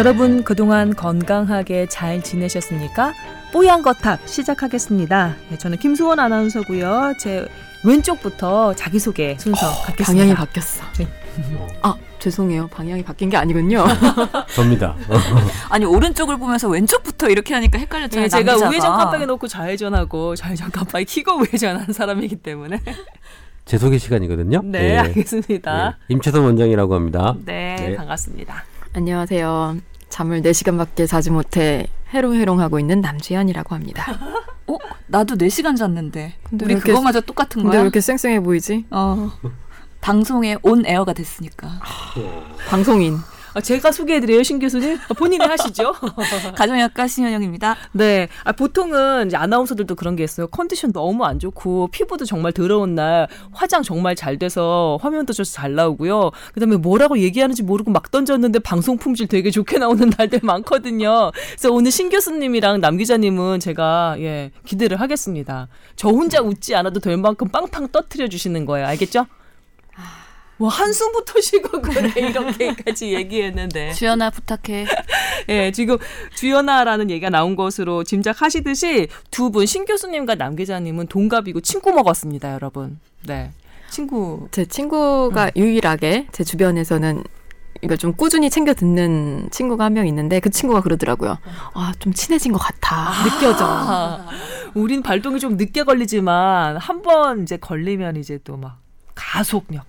여러분 그동안 건강하게 잘 지내셨습니까? 뽀얀 거탑 시작하겠습니다. 네, 저는 김수원 아나운서고요. 제 왼쪽부터 자기소개 순서 갖겠습니다. 방향이 바뀌었어. 네. 아 죄송해요. 방향이 바뀐 게 아니군요. 접니다. 아니 오른쪽을 보면서 왼쪽부터 이렇게 하니까 헷갈렸잖아요. 네, 제가. 우회전 깜빡이 놓고 좌회전하고 좌회전 깜빡이 켜고 우회전하는 사람이기 때문에 제 소개 시간이거든요. 네, 알겠습니다. 네, 임채선 원장이라고 합니다. 네, 네. 반갑습니다. 안녕하세요. 잠을 4시간밖에 자지 못해 해롱해롱하고 있는 남주현이라고 합니다. 어? 나도 4시간 잤는데. 근데 우리 왜 이렇게- 그거마저 똑같은 근데 거야? 왜 이렇게 쌩쌩해 보이지? 어. 방송에 온 에어가 됐으니까. 방송인. 아, 제가 소개해드려요, 신 교수님. 아, 본인이 하시죠. 가정의학과 신현영입니다. 네. 아, 보통은 이제 아나운서들도 그런 게 있어요. 컨디션 너무 안 좋고 피부도 정말 더러운 날 화장 정말 잘 돼서 화면도 좀잘 나오고요. 그다음에 뭐라고 얘기하는지 모르고 막 던졌는데 방송 품질 되게 좋게 나오는 날들 많거든요. 그래서 오늘 신 교수님이랑 남 기자님은 제가 예, 기대를 하겠습니다. 저 혼자 웃지 않아도 될 만큼 빵빵 터트려 주시는 거예요. 알겠죠? 와 한숨부터 쉬고 그래 이렇게까지 얘기했는데 주연아 부탁해. 예, 지금 주연아라는 얘기가 나온 것으로 짐작하시듯이 두 분 신 교수님과 남 기자님은 동갑이고 친구 먹었습니다, 여러분. 네. 친구. 제 친구가 음. 유일하게 제 주변에서는 이걸 좀 꾸준히 챙겨 듣는 친구가 한 명 있는데 그 친구가 그러더라고요. 아, 좀 친해진 것 같아. 느껴져. 아, 우린 발동이 좀 늦게 걸리지만 한 번 이제 걸리면 이제 또 막 가속력 막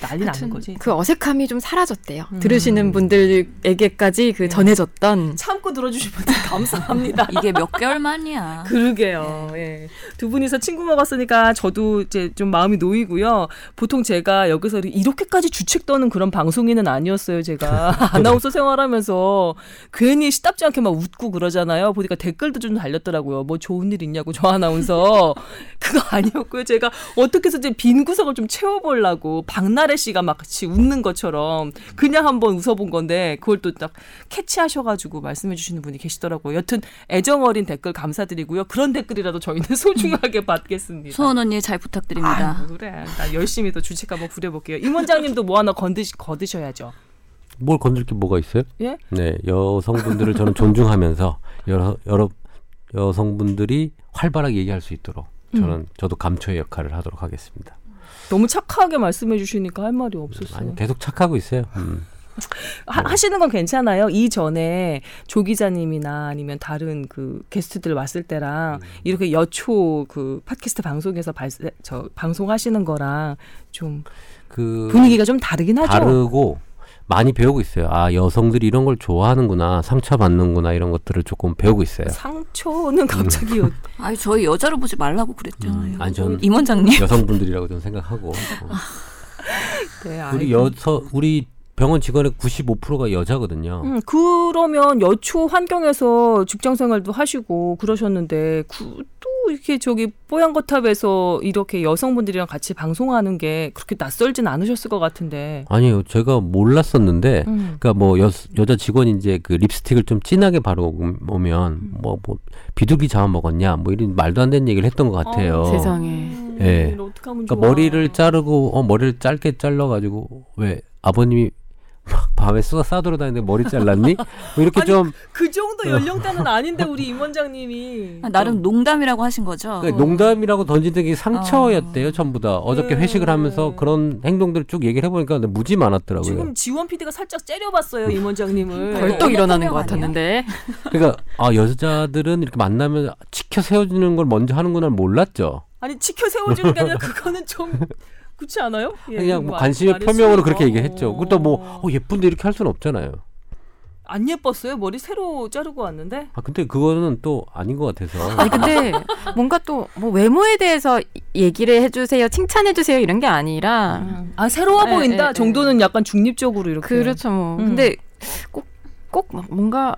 난리 나는 거지. 그 어색함이 좀 사라졌대요. 음. 들으시는 분들에게까지 그 네. 전해졌던 참고 들어주신 분들 감사합니다. 이게 몇 개월 만이야. 그러게요. 예. 두 분이서 친구 먹었으니까 저도 이제 좀 마음이 놓이고요. 보통 제가 여기서 이렇게까지 주책 떠는 그런 방송인은 아니었어요. 제가 아나운서 생활하면서 괜히 시답지 않게 막 웃고 그러잖아요. 보니까 댓글도 좀 달렸더라고요. 뭐 좋은 일 있냐고 저 아나운서 그거 아니었고요. 제가 어떻게 해서 이제 빈 구석을 좀 채워보려고 박나 래 씨가 막 같이 웃는 것처럼 그냥 한번 웃어본 건데 그걸 또 딱 캐치하셔가지고 말씀해주시는 분이 계시더라고요. 여튼 애정 어린 댓글 감사드리고요. 그런 댓글이라도 저희는 소중하게 받겠습니다. 소원 언니 잘 부탁드립니다. 아유, 그래. 나 열심히 또 주책 한번 부려볼게요. 임 원장님도 뭐 하나 건드시, 거드셔야죠. 뭘 건들 게 뭐가 있어요? 예? 네, 여성분들을 저는 존중하면서 여러 여러 여성분들이 활발하게 얘기할 수 있도록 저는 음. 저도 감초의 역할을 하도록 하겠습니다. 너무 착하게 말씀해 주시니까 할 말이 없었어요. 아니 계속 착하고 있어요. 음. 하, 하시는 건 괜찮아요. 이전에 조 기자님이나 아니면 다른 그 게스트들 왔을 때랑 이렇게 여초 그 팟캐스트 방송에서 발, 저 방송하시는 거랑 좀 그 분위기가 좀 다르긴 하죠. 다르고 많이 배우고 있어요. 아 여성들이 이런 걸 좋아하는구나, 상처받는구나 이런 것들을 조금 배우고 있어요. 상처는 갑자기 요- 아니 저희 여자로 보지 말라고 그랬잖아요. 음, 아니, 전- 임 원장님. 여성분들이라고 저는 생각하고 어. 네, 우리. 여서 우리 병원 직원의 95%가 여자거든요. 음, 그러면 여초 환경에서 직장 생활도 하시고 그러셨는데 그, 또 이렇게 저기 뽀얀 거탑에서 이렇게 여성분들이랑 같이 방송하는 게 그렇게 낯설진 않으셨을 것 같은데. 아니요, 제가 몰랐었는데, 음. 그러니까 뭐 여, 여자 직원이 이제 그 립스틱을 좀 진하게 바르면 뭐 뭐 비둘기 잡아 먹었냐, 뭐 이런 말도 안 되는 얘기를 했던 것 같아요. 어, 세상에. 음, 예. 이걸 어떡하면 그러니까. 머리를 자르고 어 머리를 짧게 잘라 가지고 왜 아버님이 막 밤에 쏘 싸돌아다니는데 머리 잘랐니? 뭐 이렇게 아니, 좀그 정도 연령대는 아닌데 우리 임 원장님이 아, 나름 농담이라고 하신 거죠. 그러니까 농담이라고 던진 게 상처였대요 전부 다 어저께 네. 회식을 하면서 그런 행동들을 쭉 얘기를 해보니까 무지 많았더라고요. 지금 지원 PD가 살짝 째려봤어요 임 원장님을. 벌떡 일어나는 것? 같았는데 그러니까 아 여자들은 이렇게 만나면 치켜 세워주는 걸 먼저 하는구나 몰랐죠. 아니 지켜 세워주는 게 아니라 그거는 좀 그렇지 않아요? 예, 그냥 뭐뭐 관심의 표명으로. 그렇게 얘기했죠. 그것도 뭐 어, 예쁜데 이렇게 할 수는 없잖아요. 안 예뻤어요? 머리 새로 자르고 왔는데? 아 근데 그거는 또 아닌 것 같아서. 아니 근데 뭔가 또 뭐 외모에 대해서 얘기를 해주세요, 칭찬해주세요 이런 게 아니라 아 새로워 네, 보인다 네, 정도는 약간 중립적으로 이렇게. 그렇죠 뭐. 음. 근데 꼭 꼭 뭔가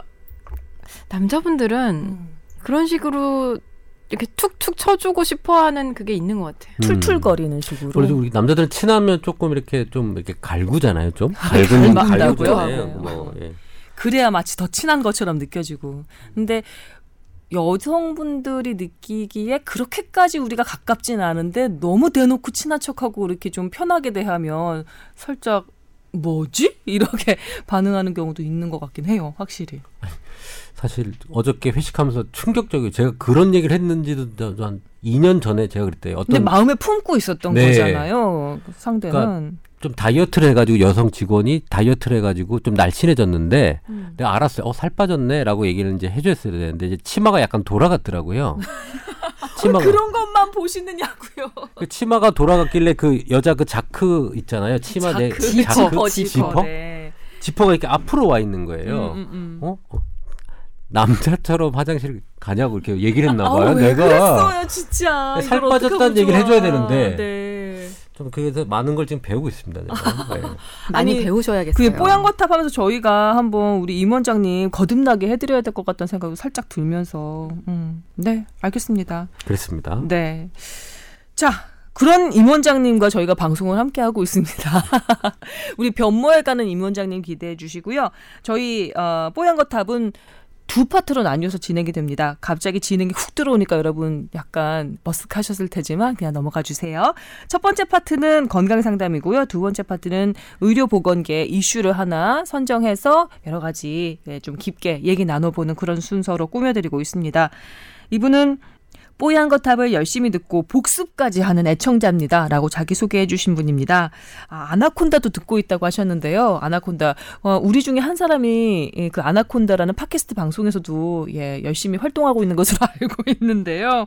남자분들은 음. 그런 식으로 이렇게 툭툭 쳐주고 싶어하는 그게 있는 것 같아요. 툴툴거리는 식으로. 그래서 우리 남자들은 친하면 조금 이렇게 좀 이렇게 갈구잖아요, 좀 갈구는 갈망다고요? 갈구잖아요. 네. 뭐, 예. 그래야 마치 더 친한 것처럼 느껴지고. 근데 여성분들이 느끼기에 그렇게까지 우리가 가깝진 않은데 너무 대놓고 친한 척하고 이렇게 좀 편하게 대하면 살짝 뭐지? 이렇게 반응하는 경우도 있는 것 같긴 해요. 확실히. 사실 어저께 회식하면서 충격적이에요. 제가 그런 얘기를 했는지도 저- 한 2년 전에 제가 그랬대요. 근데 어떤 마음에 품고 있었던 네. 거잖아요. 그 상대는. 그러니까 좀 다이어트를 해가지고 여성 직원이 다이어트를 해가지고 좀 날씬해졌는데 음. 내가 알았어요. 어, 살 빠졌네라고 얘기를 이제 해줬어야 되는데 이제 치마가 약간 돌아갔더라고요. 치마가 그런 것만 보시느냐고요. 그 치마가 돌아갔길래 그 여자 그 자크 있잖아요. 치마 내 자크, 자크 지퍼, 지퍼 지퍼. 네. 지퍼가 이렇게 앞으로 와 있는 거예요. 음, 음, 음. 어? 어? 남자처럼 화장실 가냐고 이렇게 얘기를 했나 봐요. 아, 왜 내가 그랬어요, 진짜. 살 빠졌다는 얘기를 좋아. 해줘야 되는데. 네. 좀 그래서 많은 걸 지금 배우고 있습니다. 네. 많이 아니, 배우셔야겠어요. 그게 뽀얀 거탑 하면서 저희가 한번 우리 임 원장님 거듭나게 해드려야 될 것 같다는 생각도 살짝 들면서. 음. 네, 알겠습니다. 그렇습니다. 네. 자, 그런 임 원장님과 저희가 방송을 함께 하고 있습니다. 우리 변모에 가는 임 원장님 기대해 주시고요. 저희 어, 뽀얀 거탑은 두 파트로 나뉘어서 진행이 됩니다. 갑자기 진행이 훅 들어오니까 여러분 약간 머쓱하셨을 테지만 그냥 넘어가 주세요. 첫 번째 파트는 건강 상담이고요. 두 번째 파트는 의료 보건계 이슈를 하나 선정해서 여러 가지 예, 좀 깊게 얘기 나눠보는 그런 순서로 꾸며드리고 있습니다. 이분은 뽀얀 거탑을 열심히 듣고 복습까지 하는 애청자입니다. 라고 자기소개해 주신 분입니다. 아, 아나콘다도 듣고 있다고 하셨는데요. 아나콘다. 어, 우리 중에 한 사람이 예, 그 아나콘다라는 팟캐스트 방송에서도 예, 열심히 활동하고 있는 것으로 알고 있는데요.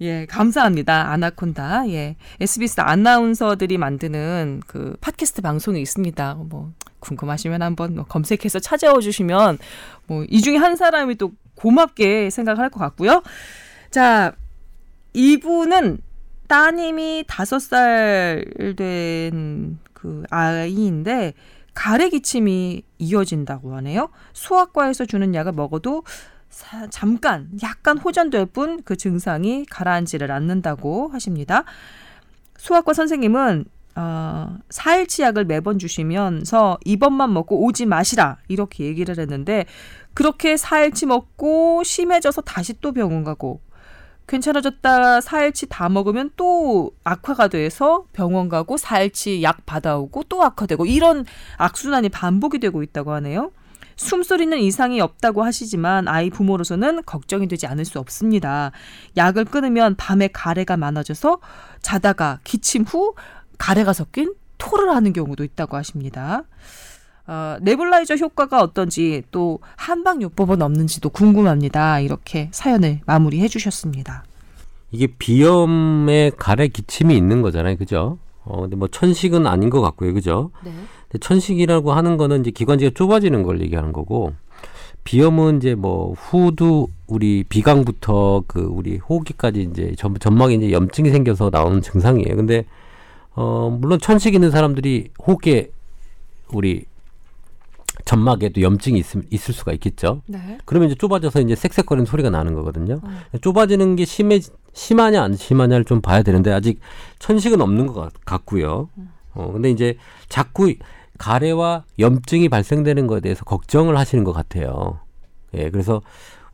예, 감사합니다. 아나콘다. 예. SBS 아나운서들이 만드는 그 팟캐스트 방송이 있습니다. 뭐, 궁금하시면 한번 뭐 검색해서 찾아와 주시면 뭐, 이 중에 한 사람이 또 고맙게 생각할 것 같고요. 자, 이분은 따님이 다섯 살 된 그 아이인데 가래 기침이 이어진다고 하네요. 소아과에서 주는 약을 먹어도 사- 잠깐 약간 호전될 뿐 그 증상이 가라앉지를 않는다고 하십니다. 소아과 선생님은 어, 4일치 약을 매번 주시면서 이번만 먹고 오지 마시라 이렇게 얘기를 했는데 그렇게 4일치 먹고 심해져서 다시 또 병원 가고 괜찮아졌다 4일치 다 먹으면 또 악화가 돼서 병원 가고 4일치 약 받아오고 또 악화되고 이런 악순환이 반복이 되고 있다고 하네요. 숨소리는 이상이 없다고 하시지만 아이 부모로서는 걱정이 되지 않을 수 없습니다. 약을 끊으면 밤에 가래가 많아져서 자다가 기침 후 가래가 섞인 토를 하는 경우도 있다고 하십니다. 어, 네블라이저 효과가 어떤지 또 한방요법은 없는지도 궁금합니다. 이렇게 사연을 마무리해 주셨습니다. 이게 비염에 가래 기침이 있는 거잖아요. 그죠? 어, 근데 뭐 천식은 아닌 것 같고요. 그죠? 네. 근데 천식이라고 하는 거는 이제 기관지가 좁아지는 걸 얘기하는 거고 비염은 이제 뭐 후두 우리 비강부터 그 우리 호흡기까지 이제 전, 전막에 이제 염증이 생겨서 나오는 증상이에요. 근데 어 물론 천식 있는 사람들이 호흡기에 우리 점막에도 염증이 있, 있을 수가 있겠죠. 네. 그러면 이제 좁아져서 이제 쌕쌕거리는 소리가 나는 거거든요. 좁아지는 게 심해 심하냐 안 심하냐를 좀 봐야 되는데 아직 천식은 없는 것 같, 같고요. 어 근데 이제 자꾸 가래와 염증이 발생되는 것에 대해서 걱정을 하시는 것 같아요. 예, 그래서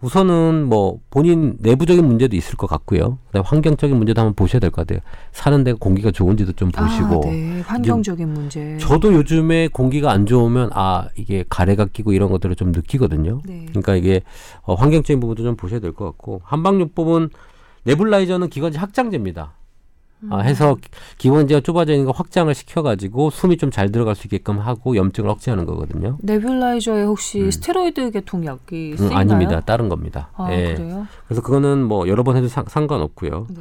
우선은 뭐 본인 내부적인 문제도 있을 것 같고요. 그다음에 환경적인 문제도 한번 보셔야 될 것 같아요. 사는 데가 공기가 좋은지도 좀 보시고. 아, 네. 환경적인 문제. 저도 요즘에 공기가 안 좋으면 아 이게 가래가 끼고 이런 것들을 좀 느끼거든요. 네. 그러니까 이게 어, 환경적인 부분도 좀 보셔야 될 것 같고 한방요법은 네블라이저는 기관지 확장제입니다. 아, 해서 기관지가 좁아져 있는 거 확장을 시켜가지고 숨이 좀 잘 들어갈 수 있게끔 하고 염증을 억제하는 거거든요. 네뷸라이저에 혹시 음. 스테로이드 계통 약이 음, 쓰이나요? 아닙니다. 다른 겁니다. 아, 예. 그래요? 그래서 그거는 뭐 여러 번 해도 상, 상관없고요. 네.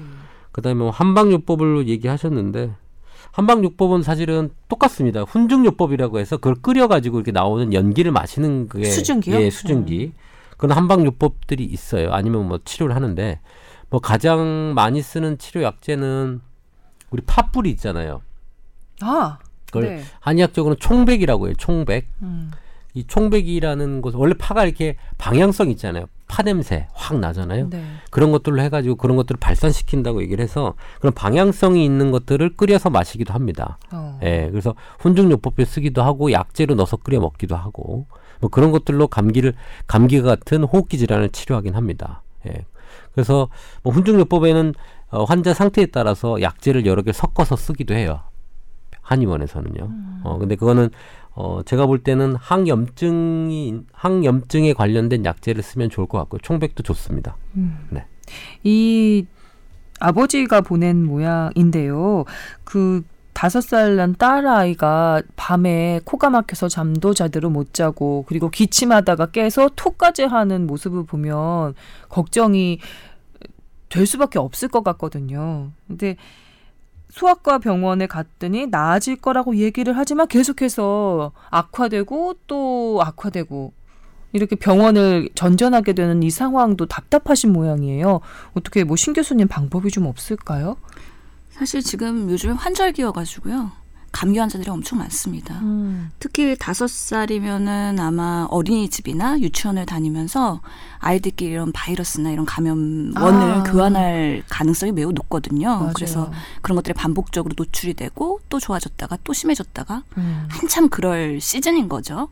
그다음에 뭐 한방요법을 얘기하셨는데 한방요법은 사실은 똑같습니다. 훈증요법이라고 해서 그걸 끓여가지고 이렇게 나오는 연기를 마시는 그게 수증기요? 예, 수증기. 그런 한방요법들이 있어요. 아니면 뭐 치료를 하는데 뭐 가장 많이 쓰는 치료 약제는 우리 팥뿌리 있잖아요. 아, 그걸 네. 한의학적으로는 총백이라고 해요. 총백. 음. 이 총백이라는 것은 원래 파가 이렇게 방향성 있잖아요. 파 냄새 확 나잖아요. 네. 그런 것들로 해가지고 그런 것들을 발산시킨다고 얘기를 해서 그런 방향성이 있는 것들을 끓여서 마시기도 합니다. 어. 예, 그래서 훈증요법에 쓰기도 하고 약재로 넣어서 끓여 먹기도 하고 뭐 그런 것들로 감기를 감기 같은 호흡기 질환을 치료하긴 합니다. 예, 그래서 뭐 훈증요법에는 어, 환자 상태에 따라서 약재를 여러 개 섞어서 쓰기도 해요. 한의원에서는요. 음. 어 근데 그거는 어 제가 볼 때는 항염증이 항염증에 관련된 약제를 쓰면 좋을 것 같고 총백도 좋습니다. 이 아버지가 보낸 모양인데요. 그 다섯 살 난 딸 아이가 밤에 코가 막혀서 잠도 제대로 못 자고 그리고 기침하다가 깨서 토까지 하는 모습을 보면 걱정이 될 수밖에 없을 것 같거든요. 근데 소아과 병원에 갔더니 나아질 거라고 얘기를 하지만 계속해서 악화되고 또 악화되고 이렇게 병원을 전전하게 되는 이 상황도 답답하신 모양이에요. 어떻게 뭐 신 교수님 방법이 좀 없을까요? 사실 지금 요즘 환절기여가지고요. 감기 환자들이 엄청 많습니다. 음. 특히 다섯 살이면은 아마 어린이집이나 유치원을 다니면서 아이들끼리 이런 바이러스나 이런 감염원을 아. 교환할 가능성이 매우 높거든요. 맞아요. 그래서 그런 것들이 반복적으로 노출이 되고 또 좋아졌다가 또 심해졌다가 음. 한참 그럴 시즌인 거죠.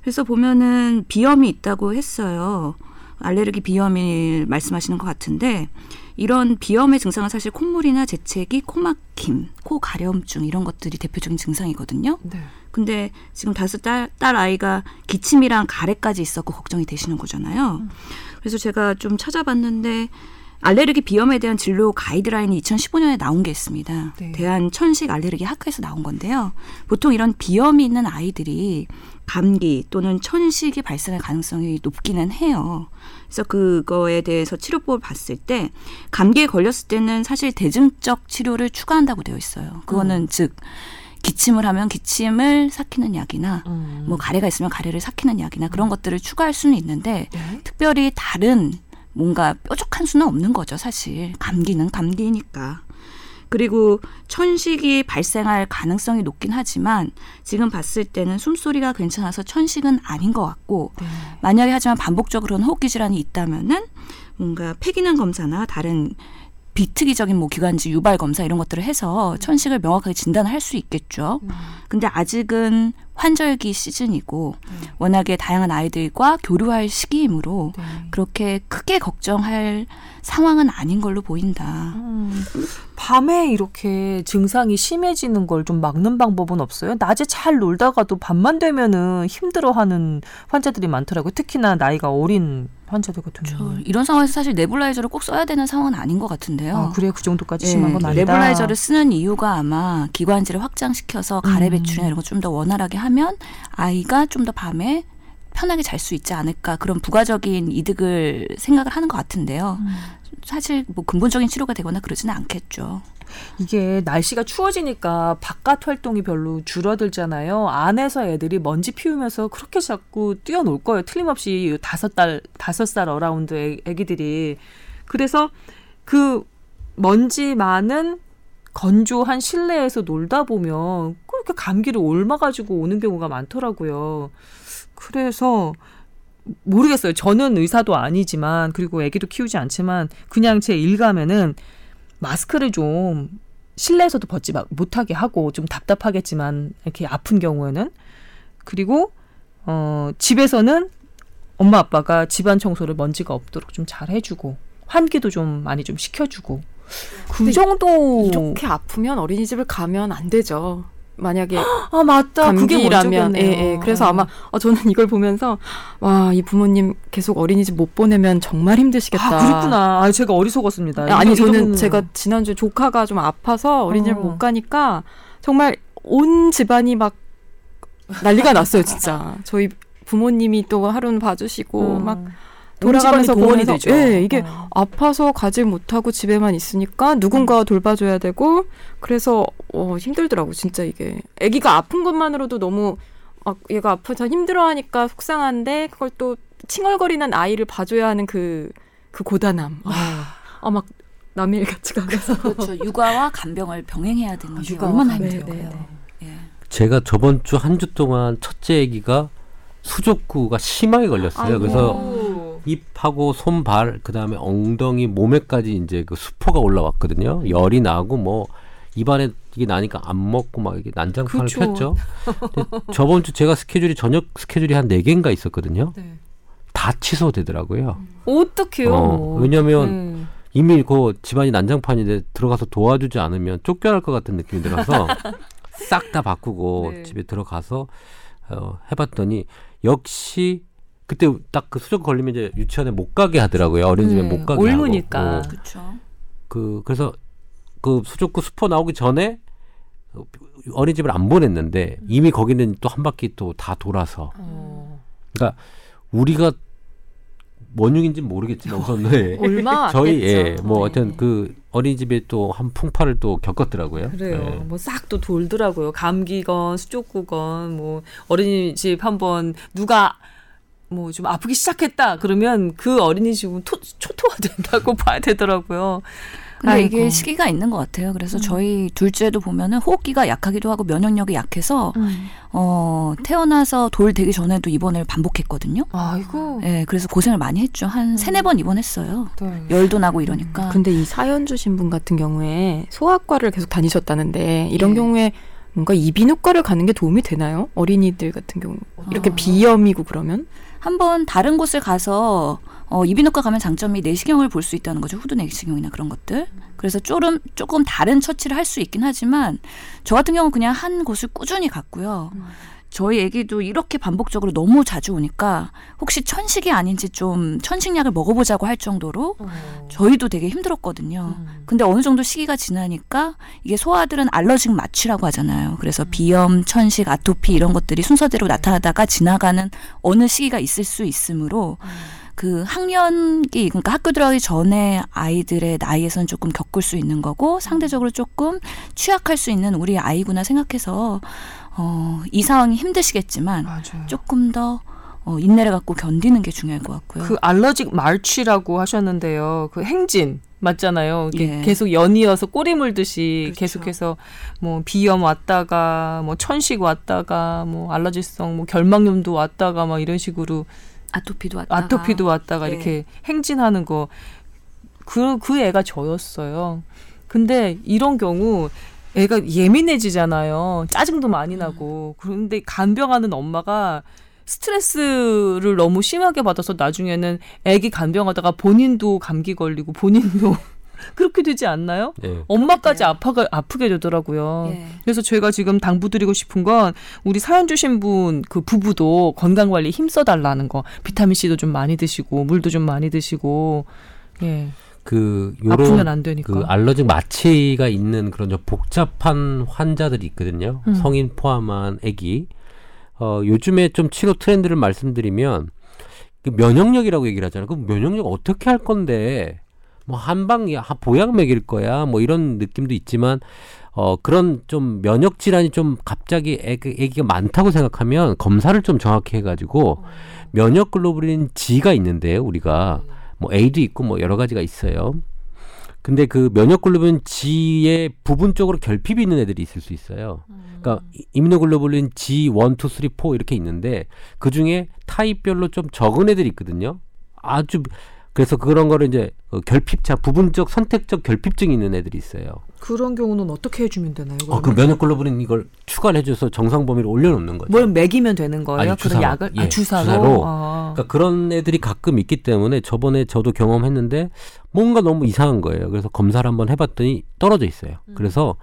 그래서 보면은 비염이 있다고 했어요. 알레르기 비염을 말씀하시는 것 같은데 이런 비염의 증상은 사실 콧물이나 재채기, 코막힘, 코 가려움증 이런 것들이 대표적인 증상이거든요. 네. 근데 지금 다섯 딸, 딸 아이가 기침이랑 가래까지 있었고 걱정이 되시는 거잖아요. 그래서 제가 좀 찾아봤는데 알레르기 비염에 대한 진료 가이드라인이 2015년에 나온 게 있습니다. 네. 대한 천식 알레르기 학회에서 나온 건데요. 보통 이런 비염이 있는 아이들이 감기 또는 천식이 발생할 가능성이 높기는 해요. 그래서 그거에 대해서 치료법을 봤을 때 감기에 걸렸을 때는 사실 대증적 치료를 추가한다고 되어 있어요. 그거는 즉 기침을 하면 기침을 삭히는 약이나 음. 뭐 가래가 있으면 가래를 삭히는 약이나 그런 것들을 추가할 수는 있는데 네. 특별히 다른 뭔가 뾰족한 수는 없는 거죠, 사실. 감기는 감기니까. 그리고 천식이 발생할 가능성이 높긴 하지만 지금 봤을 때는 숨소리가 괜찮아서 천식은 아닌 것 같고 네. 만약에 하지만 반복적으로는 호흡기 질환이 있다면은 뭔가 폐기능 검사나 다른 비특이적인 뭐 기관지 유발 검사 이런 것들을 해서 천식을 명확하게 진단할 수 있겠죠. 근데 아직은 환절기 시즌이고 워낙에 다양한 아이들과 교류할 시기이므로 네. 그렇게 크게 걱정할 상황은 아닌 걸로 보인다. 음. 밤에 이렇게 증상이 심해지는 걸 좀 막는 방법은 없어요? 낮에 잘 놀다가도 밤만 되면은 힘들어하는 환자들이 많더라고요. 특히나 나이가 어린 환자들 같은 저. 이런 상황에서 사실 네블라이저를 꼭 써야 되는 상황은 아닌 것 같은데요. 아, 그래 그 정도까지 예, 심한 건 아니다. 네블라이저를 쓰는 이유가 아마 기관지를 확장시켜서 가래 음. 배출이나 이런 거 좀 더 원활하게 하면 아이가 좀 더 밤에 편하게 잘 수 있지 않을까 그런 부가적인 이득을 생각을 하는 것 같은데요. 음. 사실 뭐 근본적인 치료가 되거나 그러지는 않겠죠. 이게 날씨가 추워지니까 바깥 활동이 별로 줄어들잖아요. 안에서 애들이 먼지 피우면서 그렇게 자꾸 뛰어놀 거예요. 틀림없이 다섯 달 다섯 살 around 애, 애기들이 그래서 그 먼지 많은 건조한 실내에서 놀다 보면 그렇게 감기를 옮아가지고 오는 경우가 많더라고요. 그래서 모르겠어요. 저는 의사도 아니지만 그리고 아기도 키우지 않지만 그냥 제 일감에는 마스크를 좀 실내에서도 벗지 마- 못하게 하고 좀 답답하겠지만 이렇게 아픈 경우에는 그리고 어 집에서는 엄마 아빠가 집안 청소를 먼지가 없도록 좀 잘 해주고 환기도 좀 많이 좀 시켜주고 그 정도 이렇게 아프면 어린이집을 가면 안 되죠. 만약에 아 맞다 감기라면. 예, 예. 그래서 아마 어, 저는 이걸 보면서 와 이 부모님 계속 어린이집 못 보내면 정말 힘드시겠다. 아 그렇구나 아 제가 어리석었습니다 아니 이 저는 정도는 제가 지난주에 조카가 좀 아파서 어린이집 어. 못 가니까 정말 온 집안이 막 난리가 났어요 진짜 저희 부모님이 또 하루는 봐주시고 음. 막온 돌아가면서 보면서 되죠. 예, 이게 어. 아파서 가지 못하고 집에만 있으니까 누군가 음. 돌봐줘야 되고 그래서 어, 힘들더라고 진짜 이게 아기가 아픈 것만으로도 너무 막 얘가 아파서 힘들어하니까 속상한데 그걸 또 칭얼거리는 아이를 봐줘야 하는 그그 고단함 아막 남의 일 같이 가면서 그렇죠. 육아와 간병을 병행해야 되는 게 육아와 얼마나. 힘들까요. 네, 네. 예. 제가 저번 주한주 동안 첫째 아기가 수족구가 심하게 걸렸어요. 그래서 입하고 손발 그다음에 엉덩이 몸에까지 이제 그 수포가 올라왔거든요. 열이 나고 뭐 입안에 이게 나니까 안 먹고 막 이게 난장판을 그쵸. 폈죠. 저번 주 제가 스케줄이 저녁 스케줄이 한 네 개인가 있었거든요. 네. 다 취소되더라고요. 어떡해요 어, 왜냐면 네. 이미 그 집안이 난장판인데 들어가서 도와주지 않으면 쫓겨날 것 같은 느낌이 들어서 싹 다 바꾸고 네. 집에 들어가서 어, 해봤더니 역시 그때 딱 그 수족 걸리면 이제 유치원에 못 가게 하더라고요. 어린이집에 네, 못 가게 옮으니까. 하고. 어, 그렇죠. 그 그래서 그 수족구 수포 나오기 전에 어린이집을 안 보냈는데 이미 거기는 또 한 바퀴 또 다 돌아서 어. 그러니까 우리가 원흉인지 는 모르겠지만 우선 네. 얼마 안 저희 됐죠. 예, 뭐 네. 하여튼 그 어린이집에 또 한 풍파를 또 겪었더라고요. 그래요. 네. 뭐싹 또 돌더라고요. 감기건 수족구건 뭐 어린이집 한번 누가 뭐 좀 아프기 시작했다 그러면 그 어린이집은 토, 초토화 된다고 봐야 되더라고요. 근데 이게 아이고. 시기가 있는 것 같아요. 그래서 저희 둘째도 보면은 호흡기가 약하기도 하고 면역력이 약해서 어 태어나서 돌 되기 전에도 입원을 반복했거든요. 아이고. 예, 그래서 고생을 많이 했죠. 한 세네 번 입원했어요. 네. 열도 나고 이러니까. 근데 이 사연 주신 분 같은 경우에 소아과를 계속 다니셨다는데 이런 예. 경우에 뭔가 이비인후과를 가는 게 도움이 되나요? 어린이들 같은 경우 이렇게 아. 비염이고 그러면 한번 다른 곳을 가서 어, 이비인후과 가면 장점이 내시경을 볼 수 있다는 거죠. 후두 내시경이나 그런 것들. 그래서 조금 조금 다른 처치를 할 수 있긴 하지만 저 같은 경우는 그냥 한 곳을 꾸준히 갔고요. 저희 애기도 이렇게 반복적으로 너무 자주 오니까 혹시 천식이 아닌지 좀 천식약을 먹어보자고 할 정도로 저희도 되게 힘들었거든요. 근데 어느 정도 시기가 지나니까 이게 소아들은 알러직 마취라고 하잖아요. 그래서 비염, 천식, 아토피 이런 것들이 순서대로 나타나다가 지나가는 어느 시기가 있을 수 있으므로 그 학년기 그러니까 학교 들어가기 전에 아이들의 나이에선 조금 겪을 수 있는 거고 상대적으로 조금 취약할 수 있는 우리 아이구나 생각해서 어, 이 상황이 힘드시겠지만 맞아요. 조금 더 어, 인내를 갖고 견디는 게 중요할 것 같고요. 그 알러직 말취라고 하셨는데요. 그 행진 맞잖아요. 예. 계속 연이어서 꼬리 물듯이 그렇죠. 계속해서 뭐 비염 왔다가 뭐 천식 왔다가 뭐 알러지성 뭐 결막염도 왔다가 막 이런 식으로 아토피도 왔다가 아토피도 왔다가 예. 이렇게 행진하는 거. 그, 그 애가 저였어요. 근데 이런 경우 애가 예민해지잖아요. 짜증도 많이 나고. 그런데 간병하는 엄마가 스트레스를 너무 심하게 받아서 나중에는 애기 간병하다가 본인도 감기 걸리고 본인도 그렇게 되지 않나요? 예. 엄마까지 돼요. 아파가, 아프게 되더라고요. 예. 그래서 제가 지금 당부드리고 싶은 건 우리 사연 주신 분 그 부부도 건강 관리 힘써 달라는 거. 비타민 C도 좀 많이 드시고 물도 좀 많이 드시고 예. 그 요런. 그 알러직 마취가 있는 그런 좀 복잡한 환자들이 있거든요. 음. 성인 포함한 아기. 어, 요즘에 좀 치료 트렌드를 말씀드리면 그 면역력이라고 얘기를 하잖아요. 그 면역력 어떻게 할 건데 뭐 한방이야, 하- 보약 먹일 거야, 뭐 이런 느낌도 있지만 어 그런 좀 면역 질환이 좀 갑자기 애기, 애기가 많다고 생각하면 검사를 좀 정확히 해가지고 면역 글로불린 G가 있는데요, 우리가 뭐 A도 있고 뭐 여러 가지가 있어요. 근데 그 면역 글로불린 G의 부분적으로 결핍이 있는 애들이 있을 수 있어요. 그러니까 이- 이뮤노글로불린 G 1, 2, 3, 4 이렇게 있는데 그 중에 타입별로 좀 적은 애들이 있거든요. 아주 그래서 그런 거를 이제 그 결핍차 부분적 선택적 결핍증이 있는 애들이 있어요. 그런 경우는 어떻게 해주면 되나요? 어, 그 면역 글로불린 이걸 추가를 해줘서 정상 범위를 올려놓는 거죠. 뭘 먹이면 되는 거예요? 아니, 주사로. 약을 예, 아, 주사로. 주사로. 아. 그러니까 그런 애들이 가끔 있기 때문에 저번에 저도 경험했는데 뭔가 너무 이상한 거예요. 그래서 검사를 한번 해봤더니 떨어져 있어요. 그래서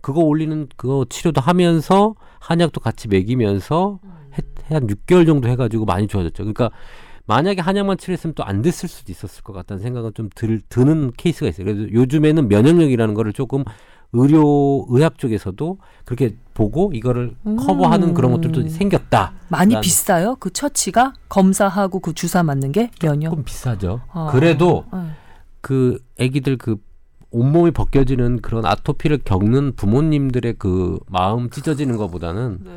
그거 올리는 그거 치료도 하면서 한약도 같이 먹이면서 해- 한 6개월 정도 해가지고 많이 좋아졌죠. 그러니까 만약에 한약만 치료했으면 또 안 됐을 수도 있었을 것 같다는 생각은 좀 들, 드는 케이스가 있어요. 그래서 요즘에는 면역력이라는 거를 조금 의료 의학 쪽에서도 그렇게 보고 이거를 커버하는 그런 것들도 생겼다. 많이 난- 비싸요? 그 처치가 검사하고 그 주사 맞는 게 면역. 조금 비싸죠. 아. 그래도 네. 그 아기들 그 온몸이 벗겨지는 그런 아토피를 겪는 부모님들의 그 마음 찢어지는 것보다는 네.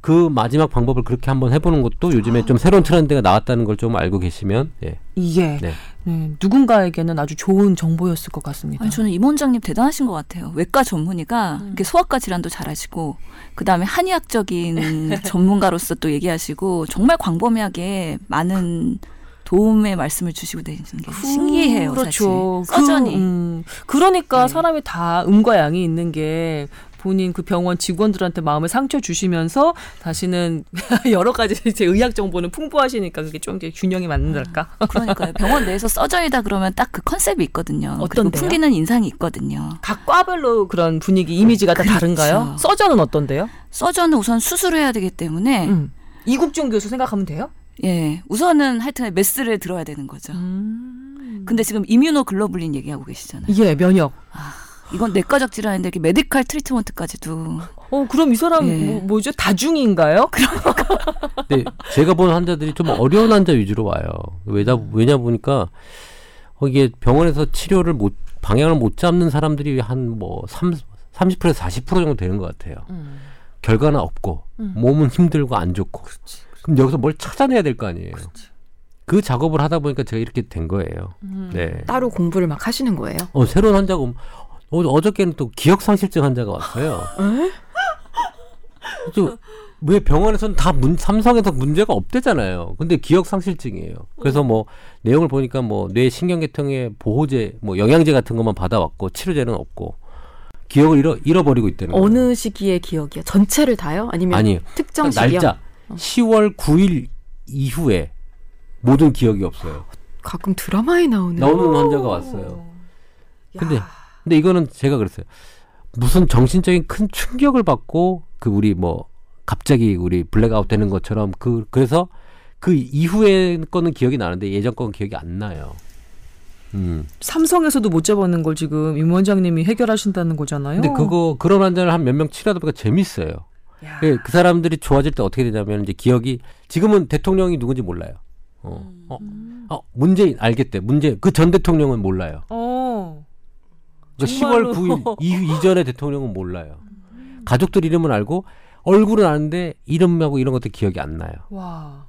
그 마지막 방법을 그렇게 한번 해보는 것도 요즘에 좀 새로운 트렌드가 나왔다는 걸 좀 알고 계시면 예. 이게 네. 네, 누군가에게는 아주 좋은 정보였을 것 같습니다. 아니, 저는 임 원장님 대단하신 것 같아요. 외과 전문의가 이렇게 소아과 질환도 잘하시고, 그 다음에 한의학적인 전문가로서 또 얘기하시고, 정말 광범위하게 많은 도움의 말씀을 주시고 계시는 게 신기해요. 그렇죠. 사실. 그, 음, 그러니까 네. 사람이 다 음과 양이 있는 게 본인 그 병원 직원들한테 마음을 상처 주시면서 다시는 여러 가지 제 의학 정보는 풍부하시니까 그게 좀 균형이 맞는달까? 그러니까요. 병원 내에서 써져이다 그러면 딱 그 컨셉이 있거든요. 어떤데요? 풍기는 인상이 있거든요. 각 과별로 그런 분위기 이미지가 다 그렇죠. 다른가요? 서전은 어떤데요? 서전은 우선 수술을 해야 되기 때문에 음. 이국종 교수 생각하면 돼요? 예 우선은 하여튼 메스를 들어야 되는 거죠. 음. 근데 지금 이뮤노글로불린 얘기하고 계시잖아요. 예, 면역. 이건 내과적 질환인데 이렇게 메디칼 트리트먼트까지도 어, 그럼 이 사람 예. 뭐, 뭐죠? 다중인가요? 근데 제가 보는 환자들이 좀 어려운 환자 위주로 와요. 왜냐, 왜냐 보니까 어, 이게 병원에서 치료를 못 방향을 못 잡는 사람들이 한 뭐 30%에서 40% 정도 되는 것 같아요. 음. 결과는 없고 몸은 힘들고 안 좋고. 그럼 여기서 뭘 찾아내야 될 거 아니에요. 그 작업을 하다 보니까 제가 이렇게 된 거예요. 음. 네. 따로 공부를 막 하시는 거예요. 어, 새로운 환자가 어, 어저께는 또 기억상실증 환자가 왔어요. 또왜 병원에서는 다 문, 삼성에서 문제가 없대잖아요. 근데 기억상실증이에요. 그래서 뭐 내용을 보니까 뭐 뇌 신경계통의 보호제, 뭐 영양제 같은 것만 받아왔고 치료제는 없고 기억을 잃어 잃어버리고 있다는 거예요. 어느 시기의 기억이요? 전체를 다요? 아니면 아니에요. 특정 시기요? 날짜 10월 9일 이후에 모든 기억이 없어요. 가끔 드라마에 나오는 나오는 환자가 왔어요. 근데 근데 이거는 제가 그랬어요. 무슨 정신적인 큰 충격을 받고 그 우리 뭐 갑자기 우리 블랙아웃 되는 것처럼 그 그래서 그 이후에 거는 기억이 나는데 예전 거는 기억이 안 나요. 음. 삼성에서도 못 잡았는 걸 지금 임 원장님이 해결하신다는 거잖아요. 근데 그거 그런 환자를 한 몇 명 치료하다 보니까 재밌어요. 야. 그, 그 사람들이 좋아질 때 어떻게 되냐면 이제 기억이 지금은 대통령이 누군지 몰라요. 어, 어, 어 문재인 알겠대. 문재 그 전 대통령은 몰라요. 어. 그러니까 정말로. 10월 9일 이후 이전의 대통령은 몰라요. 가족들 이름은 알고 얼굴은 아는데 이름하고 이런 것들 기억이 안 나요. 와.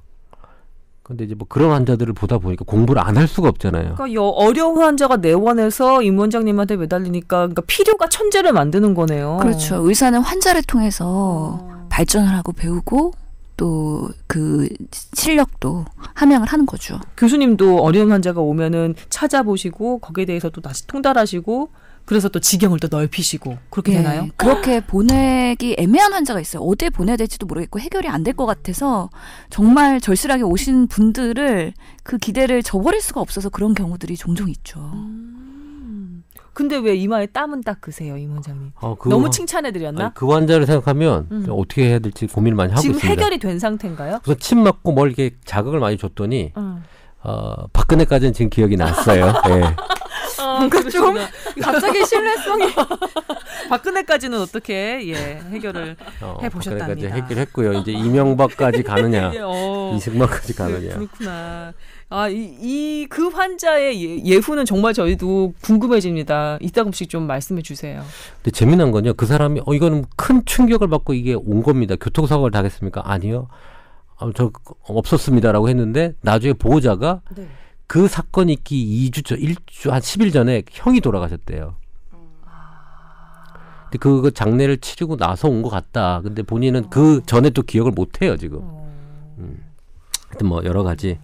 근데 이제 뭐 그런 환자들을 보다 보니까 공부를 안 할 수가 없잖아요. 그러니까 여, 어려운 환자가 내원해서 임 원장님한테 매달리니까 그러니까 필요가 천재를 만드는 거네요. 그렇죠. 의사는 환자를 통해서 어. 발전을 하고 배우고 또 그 실력도 함양을 하는 거죠. 교수님도 어려운 환자가 오면은 찾아보시고 거기에 대해서 또 다시 통달하시고 그래서 또 지경을 또 넓히시고 그렇게 예, 되나요? 그렇게 보내기 애매한 환자가 있어요. 어디에 보내야 될지도 모르겠고 해결이 안 될 것 같아서 정말 절실하게 오신 분들을 그 기대를 저버릴 수가 없어서 그런 경우들이 종종 있죠. 근데 왜 이마에 땀은 닦으세요, 임 원장님? 어, 그 너무 환- 칭찬해드렸나? 아니, 그 환자를 생각하면 음. 어떻게 해야 될지 고민을 많이 하고 지금 있습니다. 해결이 된 상태인가요? 우선 침 맞고 뭘 이렇게 자극을 많이 줬더니 응. 어, 박근혜까지는 지금 기억이 났어요. 예. 뭔가 좀 갑자기 신뢰성이 박근혜까지는 어떻게 예 해결을 어, 해보셨답니다. 박근혜까지 해결했고요. 이제 이명박까지 가느냐, 예, 어. 이승만까지 그, 가느냐. 그렇구나. 아, 이, 이, 그 환자의 예, 예후는 정말 저희도 궁금해집니다. 이따금씩 좀 말씀해 주세요. 근데 재미난 건요. 그 사람이 어 이거는 큰 충격을 받고 이게 온 겁니다. 교통사고를 당했습니까? 아니요. 아, 저 없었습니다라고 했는데 나중에 보호자가 네. 그 사건 있기 2주 전, 1주 한 10일 전에 형이 돌아가셨대요. 근데 그 장례를 치르고 나서 온 것 같다. 근데 본인은 그 전에 또 기억을 못 해요, 지금. 음. 하여튼 뭐 여러 가지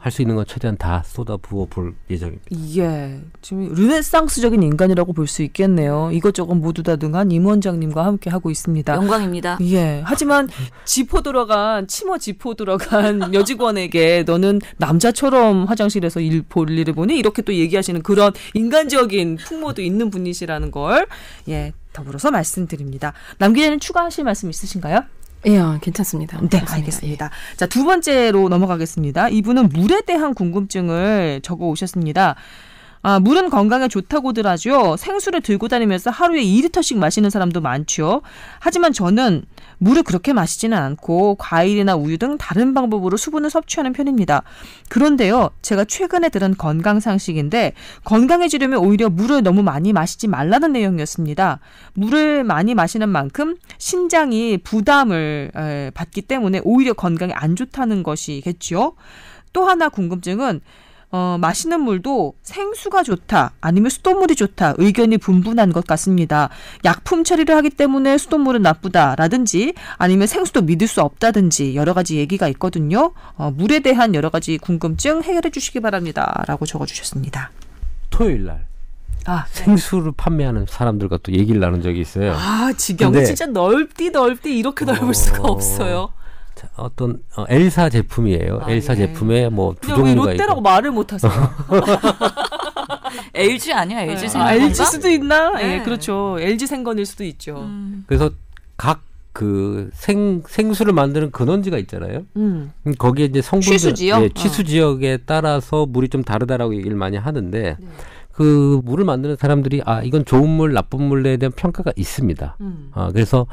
할 수 있는 건 최대한 다 쏟아 부어 볼 예정입니다. 예. 지금 르네상스적인 인간이라고 볼 수 있겠네요. 이것저것 모두 다 등한 임 원장님과 함께 하고 있습니다. 영광입니다. 예. 하지만 지포 들어간 치마 지포 들어간 여직원에게 너는 남자처럼 화장실에서 일 볼 일을 보니 이렇게 또 얘기하시는 그런 인간적인 풍모도 있는 분이시라는 걸 예. 더불어서 말씀드립니다. 남 기자님 추가하실 말씀 있으신가요? 예, 아, 괜찮습니다. 네, 감사합니다. 알겠습니다. 자, 두 번째로 넘어가겠습니다. 이분은 물에 대한 궁금증을 적어 오셨습니다. 아, 물은 건강에 좋다고들 하죠. 생수를 들고 다니면서 하루에 2리터씩 마시는 사람도 많죠. 하지만 저는 물을 그렇게 마시지는 않고 과일이나 우유 등 다른 방법으로 수분을 섭취하는 편입니다. 그런데요, 제가 최근에 들은 건강 상식인데 건강해지려면 오히려 물을 너무 많이 마시지 말라는 내용이었습니다. 물을 많이 마시는 만큼 신장이 부담을 에, 받기 때문에 오히려 건강에 안 좋다는 것이겠죠. 또 하나 궁금증은 어, 마시는 물도 생수가 좋다, 아니면 수돗물이 좋다, 의견이 분분한 것 같습니다. 약품 처리를 하기 때문에 수돗물은 나쁘다라든지, 아니면 생수도 믿을 수 없다든지, 여러 가지 얘기가 있거든요. 어, 물에 대한 여러 가지 궁금증 해결해 주시기 바랍니다. 라고 적어주셨습니다. 토요일 날 아, 생수를 판매하는 사람들과 또 얘기를 나눈 적이 있어요. 아 지경 근데- 진짜 넓디 넓디 이렇게 넓을 어. 수가 없어요. 자, 어떤 어, 엘사 제품이에요. 아, 엘사 예. 제품에 뭐 두 종류가 롯데라고 있고. 말을 못 하세요? LG 아니야? LG 아, 생각. LG 수도 있나? 네. 예, 그렇죠. LG 생건일 수도 있죠. 음. 그래서 각 그 생 생수를 만드는 근원지가 있잖아요. 음. 음, 거기에 이제 성분들 취수 지역? 예, 취수 지역에 따라서 물이 좀 다르다라고 얘기를 많이 하는데 네. 그 물을 만드는 사람들이 아 이건 좋은 물 나쁜 물에 대한 평가가 있습니다. 음. 아 그래서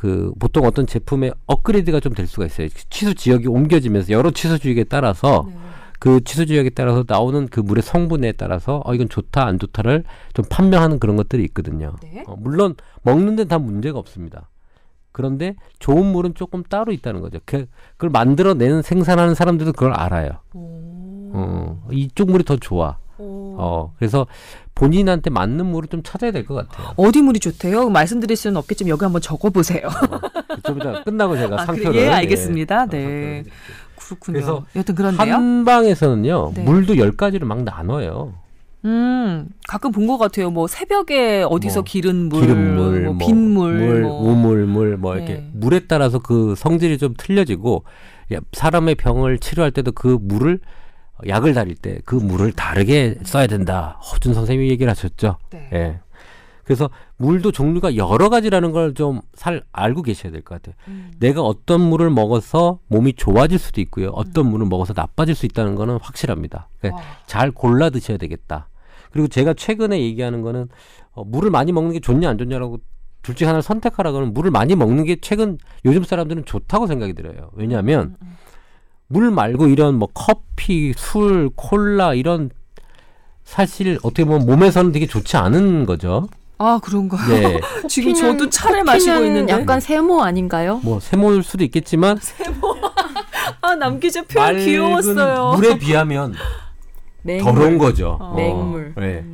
그 보통 어떤 제품의 업그레이드가 좀 될 수가 있어요. 취수 지역이 옮겨지면서 여러 취수 지역에 따라서 네. 그 취수 지역에 따라서 나오는 그 물의 성분에 따라서 어 이건 좋다 안 좋다를 좀 판명하는 그런 것들이 있거든요. 네. 어, 물론 먹는 데는 다 문제가 없습니다. 그런데 좋은 물은 조금 따로 있다는 거죠. 그, 그걸 만들어내는 생산하는 사람들도 그걸 알아요. 오. 어, 이쪽 물이 더 좋아. 오. 어, 그래서 본인한테 맞는 물을 좀 찾아야 될 것 같아요. 어디 물이 좋대요? 말씀드릴 수는 없겠지만 여기 한번 적어보세요. 좀 이따 끝나고 제가 아, 상표를 그래? 예, 알겠습니다. 예, 네. 그렇군요. 그래서 여튼 그런데요. 한방에서는요 네. 물도 열 가지를 막 나눠요. 음, 가끔 본 것 같아요. 뭐 새벽에 어디서 뭐, 기른 물, 기름물, 뭐뭐 빗물, 물, 뭐. 우물, 물, 뭐 이렇게 네. 물에 따라서 그 성질이 좀 틀려지고 야, 사람의 병을 치료할 때도 그 물을 약을 다릴 때 그 물을 다르게 써야 된다. 허준 선생님이 얘기를 하셨죠. 네. 예. 그래서 물도 종류가 여러 가지라는 걸좀살 알고 계셔야 될 것 같아요. 음. 내가 어떤 물을 먹어서 몸이 좋아질 수도 있고요. 어떤 물을 먹어서 나빠질 수 있다는 거는 확실합니다. 그러니까 와. 잘 골라 드셔야 되겠다. 그리고 제가 최근에 얘기하는 거는 어, 물을 많이 먹는 게 좋냐 안 좋냐라고 둘 중에 하나를 선택하라 그러면 물을 많이 먹는 게 최근 요즘 사람들은 좋다고 생각이 들어요. 왜냐하면 물 말고 이런 뭐 커피, 술, 콜라 이런 사실 어떻게 보면 몸에서는 되게 좋지 않은 거죠. 아 그런가요? 네. 지금 저도 차를 마시고 있는데 약간 세모 아닌가요? 뭐 세모일 수도 있겠지만 아 남기자 표현 귀여웠어요. 물에 비하면 맹물. 더러운 거죠. 어. 맹물. 네.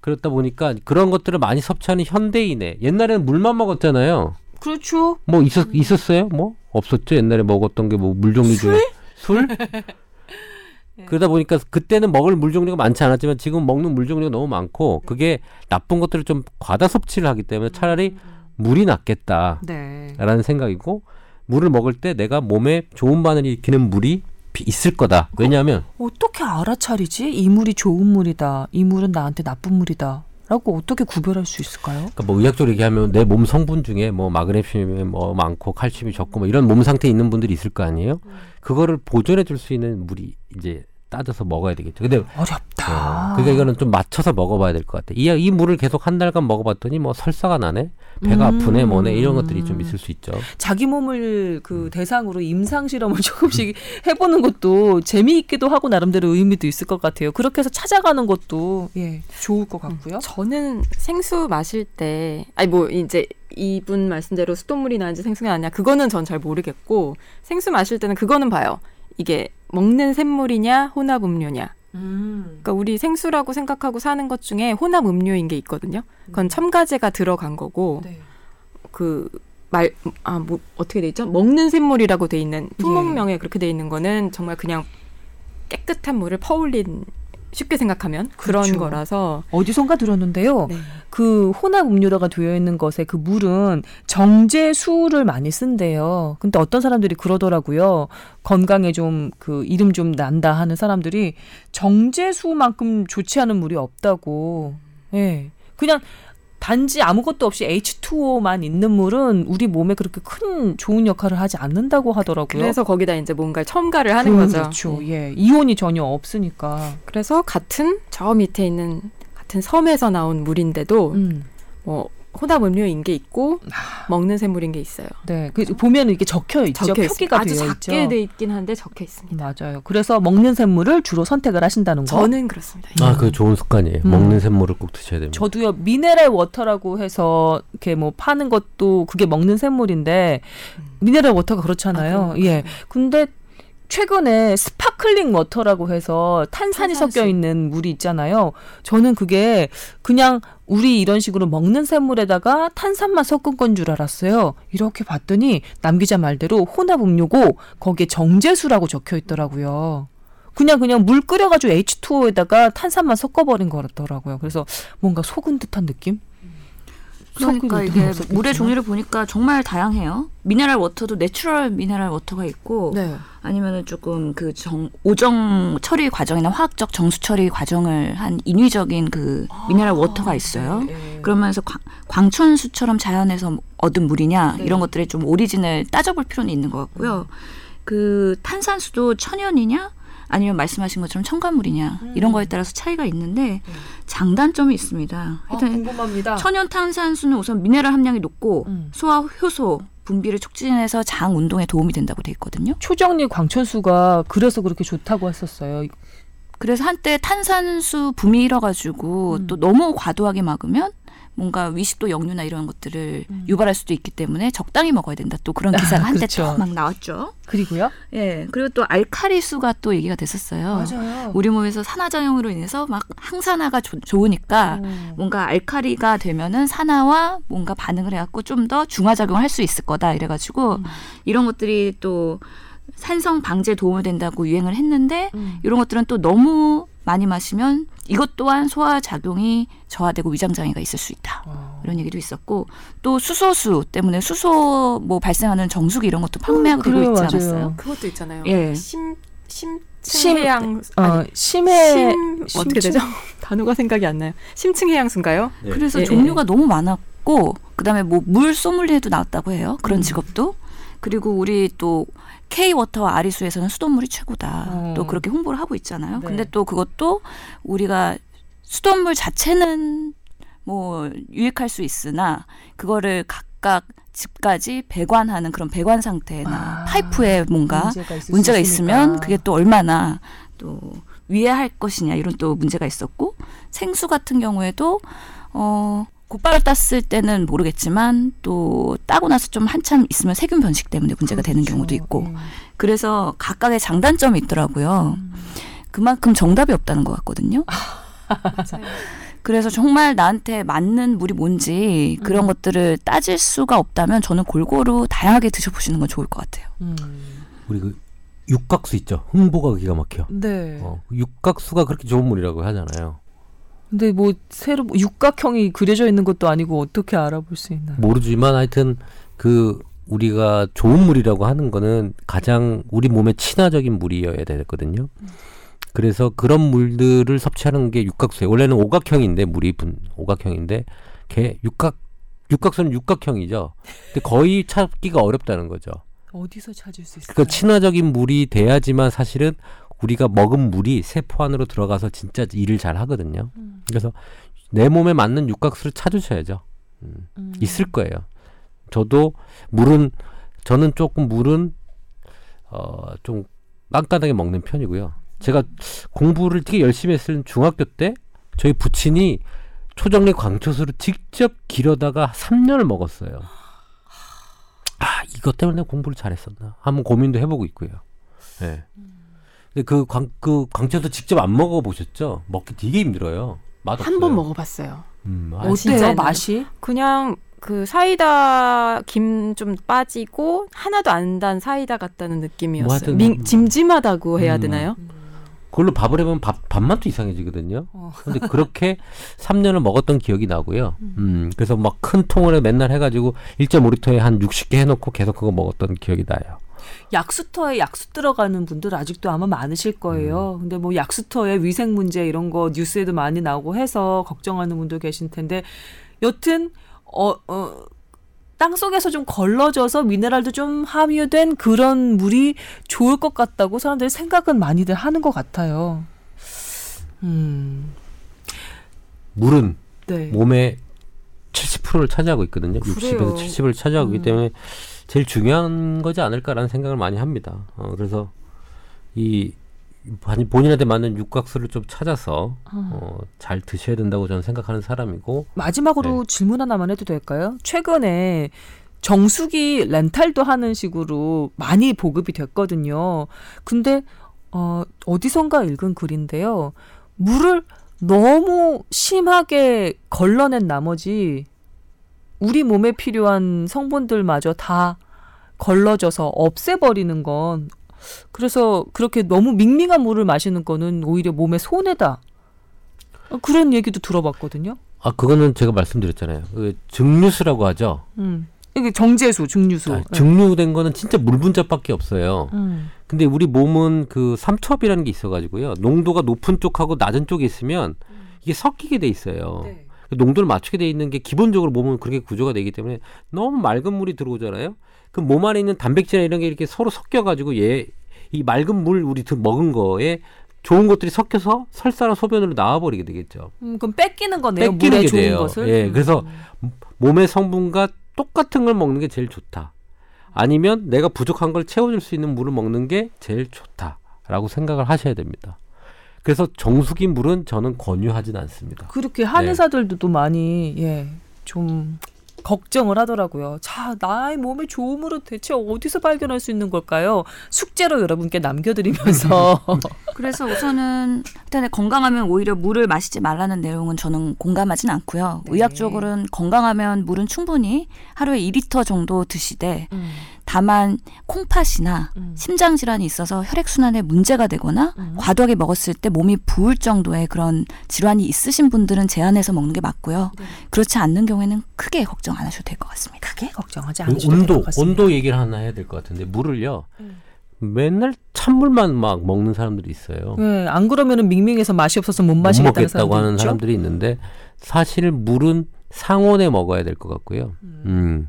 그렇다 보니까 그런 것들을 많이 섭취하는 현대인의 옛날에는 물만 먹었잖아요. 그렇죠. 뭐 있었 있었어요? 뭐 없었죠. 옛날에 먹었던 게 뭐 물 종류 중에 술? 그러다 보니까 그때는 먹을 물 종류가 많지 않았지만 지금 먹는 물 종류가 너무 많고 그게 나쁜 것들을 좀 과다 섭취를 하기 때문에 차라리 물이 낫겠다라는 네. 생각이고 물을 먹을 때 내가 몸에 좋은 반응을 일으키는 물이 비- 있을 거다. 왜냐하면 어 떻게 알아차리지? 이 물이 좋은 물이다. 이 물은 나한테 나쁜 물이다. 라고 어떻게 구별할 수 있을까요? 그러니까 뭐 의학적으로 얘기하면 내 몸 성분 중에 뭐 마그네슘이 뭐 많고 칼슘이 적고 뭐 이런 몸 상태에 있는 분들이 있을 거 아니에요? 그거를 보존해 줄 수 있는 물이 이제 따져서 먹어야 되겠죠. 근데 어렵다. 어, 그러니까 이거는 좀 맞춰서 먹어봐야 될 것 같아. 이, 이 물을 계속 한 달간 먹어봤더니 뭐 설사가 나네, 배가 음. 아프네, 뭐네 이런 것들이 좀 있을 수 있죠. 자기 몸을 그 대상으로 임상 실험을 조금씩 해보는 것도 재미있기도 하고 나름대로 의미도 있을 것 같아요. 그렇게 해서 찾아가는 것도 예 좋을 것 같고요. 저는 생수 마실 때 아니 뭐 이제 이분 말씀대로 수돗물이 나는지 생수가 나냐 그거는 전 잘 모르겠고 생수 마실 때는 그거는 봐요. 이게 먹는 샘물이냐 혼합 음료냐. 음. 그러니까 우리 생수라고 생각하고 사는 것 중에 혼합 음료인 게 있거든요. 그건 첨가제가 들어간 거고 네. 그 말 아 뭐 어떻게 돼 있죠? 먹는 샘물이라고 돼 있는 품목명에 그렇게 돼 있는 거는 정말 그냥 깨끗한 물을 퍼올린 쉽게 생각하면 그런 그렇죠. 거라서 어디선가 들었는데요. 네. 그 혼합 음료라가 되어 있는 것에 그 물은 정제수를 많이 쓴대요. 근데 어떤 사람들이 그러더라고요. 건강에 좀 그 이름 좀 난다 하는 사람들이 정제수만큼 좋지 않은 물이 없다고. 예. 그냥 단지 아무것도 없이 H2O만 있는 물은 우리 몸에 그렇게 큰 좋은 역할을 하지 않는다고 하더라고요. 그래서 거기다 이제 뭔가 첨가를 하는 거죠. 그렇죠. 예. 이온이 전혀 없으니까. 그래서 같은 저 밑에 있는 같은 섬에서 나온 물인데도 음. 뭐 혼합 음료인 게 있고 먹는 샘물인 게 있어요. 네. 그 보면 이렇게 적혀 있죠. 적혀. 표기가 아주 작게 있죠. 돼 있긴 한데 적혀 있습니다. 맞아요. 그래서 먹는 샘물을 주로 선택을 하신다는 거. 저는 그렇습니다. 아, 그 좋은 습관이에요. 음. 먹는 샘물을 꼭 드셔야 됩니다. 저도요 mineral water라고 해서 이렇게 뭐 파는 것도 그게 먹는 샘물인데 mineral water가 그렇잖아요. 아? 예. 근데 최근에 sparkling water라고 해서 탄산이 탄산수. 섞여 있는 물이 있잖아요. 저는 그게 그냥 우리 이런 식으로 먹는 샘물에다가 탄산만 섞은 건 줄 알았어요. 이렇게 봤더니 남 기자 말대로 혼합 음료고 거기에 정제수라고 적혀 있더라고요. 그냥 그냥 물 끓여가지고 H2O에다가 탄산만 섞어버린 거더라고요. 그래서 뭔가 속은 듯한 느낌? 그러니까 이게 듯한 물의? 종류를 보니까 정말 다양해요. mineral water도 natural mineral water가 있고 네. 아니면은 조금 그 정, 오존 처리 과정이나 화학적 정수 처리 과정을 한 인위적인 그 mineral water가 있어요. 네. 그러면서 광, 광천수처럼 자연에서 얻은 물이냐 네. 이런 것들의 좀 origin을 따져볼 필요는 있는 것 같고요. 그 탄산수도 천연이냐 아니면 말씀하신 것처럼 첨가물이냐 이런 거에 따라서 차이가 있는데 장단점이 있습니다. 아, 궁금합니다. 천연 탄산수는 우선 미네랄 함량이 높고 음. 소화 효소 분비를 촉진해서 장 운동에 도움이 된다고 돼 있거든요. 초정리 광천수가 그래서 그렇게 좋다고 했었어요. 그래서 한때 탄산수 붐이 일어가지고 음. 또 너무 과도하게 막으면 뭔가 위식도 역류나 이런 것들을 음. 유발할 수도 있기 때문에 적당히 먹어야 된다. 또 그런 기사가 한때 그렇죠. 또막 나왔죠. 그리고요? 예. 그리고 또 알카리수가 또 얘기가 됐었어요. 맞아요. 우리 몸에서 산화작용으로 인해서 막 항산화가 좋- 좋으니까 음. 뭔가 알카리가 되면은 산화와 뭔가 반응을 해갖고 좀 더 중화작용을 할 수 있을 거다 이래가지고 음. 이런 것들이 또 산성 방제에 도움이 된다고 유행을 했는데 음. 이런 것들은 또 너무 많이 마시면 이것 또한 소화 작용이 저하되고 위장 장애가 있을 수 있다. 어. 이런 얘기도 있었고 또 수소수 때문에 수소 뭐 발생하는 정수기 이런 것도 판매하고 되고 그래요, 있지 맞아요. 않았어요? 그것도 있잖아요. 예. 심 심- 심층해양 어, 아니 심해 심 어떻게 되죠? 단어가 생각이 안 나요. 심층 해양수인가요? 네. 그래서 예, 종류가 너무 많았고 그다음에 뭐 물 소믈리에도 나왔다고 해요. 그런 음. 직업도. 그리고 우리 또 K 워터와 아리수에서는 수돗물이 최고다. 어. 또 그렇게 홍보를 하고 있잖아요. 네. 근데 또 그것도 우리가 수돗물 자체는 뭐 유익할 수 있으나 그거를 각각 집까지 배관하는 그런 배관 상태나 아, 파이프에 뭔가 문제가, 문제가. 있으면 그게 또 얼마나 또 위해할 것이냐 이런 또 문제가 있었고 생수 같은 경우에도 어 곧바로 땄을 때는 모르겠지만 또 따고 나서 좀 한참 있으면 세균 변식 때문에 문제가 되는 그렇죠. 경우도 있고 음. 그래서 각각의 장단점이 있더라고요. 음. 그만큼 정답이 없다는 것 같거든요. 그래서 정말 나한테 맞는 물이 뭔지 그런 음. 것들을 따질 수가 없다면 저는 골고루 다양하게 드셔보시는 건 좋을 것 같아요. 음. 우리 그 육각수 있죠. 흥보가 기가 막혀. 네. 어, 육각수가 그렇게 좋은 물이라고 하잖아요. 근데 뭐 새로 뭐 육각형이 그려져 있는 것도 아니고 어떻게 알아볼 수 있나요? 모르지만 하여튼 그 우리가 좋은 물이라고 하는 거는 가장 우리 몸에 친화적인 물이어야 되거든요. 그래서 그런 물들을 섭취하는 게 육각수예요. 원래는 오각형인데 물이 분 오각형인데 개 육각 육각수는 육각형이죠. 근데 거의 찾기가 어렵다는 거죠. 어디서 찾을 수 있어요? 그 친화적인 물이 돼야지만 사실은 우리가 먹은 물이 세포 안으로 들어가서 진짜 일을 잘 하거든요. 음. 그래서 내 몸에 맞는 육각수를 찾으셔야죠. 음. 음. 있을 거예요. 저도 물은 저는 조금 물은 어 좀 깐깐하게 먹는 편이고요. 제가 공부를 되게 열심히 했을 중학교 때 저희 부친이 초정리 광초수를 직접 기르다가 3년을 먹었어요. 아 이것 때문에 공부를 잘했었나? 한번 고민도 해보고 있고요. 예. 근데 그 광 그 광초수 직접 안 먹어 보셨죠? 먹기 되게 힘들어요. 맛한번 없어요. 먹어봤어요. 음, 아, 어때요. 맛이? 그냥 그 사이다 김 좀 빠지고 하나도 안 단 사이다 같다는 느낌이었어요. 뭐 밍- 짐짐하다고 해야 음. 되나요? 그걸로 밥을 해보면 밥, 밥맛도 이상해지거든요. 어. 근데 그렇게 3년을 먹었던 기억이 나고요. 음, 그래서 막 큰 통을 맨날 해가지고 1.5리터에 한 60개 해놓고 계속 그거 먹었던 기억이 나요. 약수터에 약수 들어가는 분들 아직도 아마 많으실 거예요. 음. 근데 뭐 약수터에 위생 문제 이런 거 뉴스에도 많이 나오고 해서 걱정하는 분도 계실 텐데 여튼 어, 어, 땅 속에서 좀 걸러져서 미네랄도 좀 함유된 그런 물이 좋을 것 같다고 사람들이 생각은 많이들 하는 것 같아요. 음, 물은 네. 몸의 70%를 차지하고 있거든요. 그래요. 60에서 70을 차지하고 음. 있기 때문에 제일 중요한 거지 않을까라는 생각을 많이 합니다. 어, 그래서 이 반- 본인한테 맞는 육각수를 좀 찾아서 어, 잘 드셔야 된다고 저는 생각하는 사람이고 마지막으로 질문 하나만 해도 될까요? 최근에 정수기 렌탈도 하는 식으로 많이 보급이 됐거든요. 근데 어, 어디선가 읽은 글인데요. 물을 너무 심하게 걸러낸 나머지 우리 몸에 필요한 성분들마저 다 걸러져서 없애버리는 건 그래서 그렇게 너무 밍밍한 물을 마시는 거는 오히려 몸에 손해다. 어, 그런 얘기도 들어봤거든요. 아 그거는 제가 말씀드렸잖아요. 그 증류수라고 하죠. 음. 이게 정제수, 증류수. 아, 증류된 거는 진짜 물 분자밖에 없어요. 음. 근데 우리 몸은 그 삼투압이라는 게 있어가지고요. 농도가 높은 쪽하고 낮은 쪽에 있으면 이게 섞이게 돼 있어요. 네. 그 농도를 맞추게 돼 있는 게 기본적으로 몸은 그렇게 구조가 되기 때문에 너무 맑은 물이 들어오잖아요. 그럼 몸 안에 있는 단백질이나 이런 게 이렇게 서로 섞여가지고 얘 이 맑은 물 우리 드- 먹은 거에 좋은 것들이 섞여서 설사나 소변으로 나와버리게 되겠죠. 음, 그럼 뺏기는 거네요. 뺏기게 좋은 돼요. 것을. 예, 음. 그래서 몸의 성분과 똑같은 걸 먹는 게 제일 좋다. 아니면 내가 부족한 걸 채워줄 수 있는 물을 먹는 게 제일 좋다라고 생각을 하셔야 됩니다. 그래서 정수기 물은 저는 권유하진 않습니다. 그렇게 한의사들도 또 많이 예, 좀 걱정을 하더라고요. 자, 나의 몸에 좋은 물은 대체 어디서 발견할 수 있는 걸까요? 숙제로 여러분께 남겨드리면서 그래서 우선은 일단 건강하면 오히려 물을 마시지 말라는 내용은 저는 공감하진 않고요. 네. 의학적으로는 건강하면 물은 충분히 하루에 2리터 정도 드시되 다만 콩팥이나 음. 심장 질환이 있어서 혈액 순환에 문제가 되거나 음. 과도하게 먹었을 때 몸이 부을 정도의 그런 질환이 있으신 분들은 제한해서 먹는 게 맞고요. 네. 그렇지 않는 경우에는 크게 걱정 안 하셔도 될 것 같습니다. 크게 걱정하지 그 않으셔도 될 온도 것 같습니다. 온도 얘기를 하나 해야 될 것 같은데 물을요 음. 맨날 찬물만 막 먹는 사람들이 있어요. 예, 안 그러면은 밍밍해서 맛이 없어서 못못 마시겠다는 먹겠다고 사람도 하는 있죠. 사람들이 있는데 사실 물은 상온에 먹어야 될 것 같고요. 음.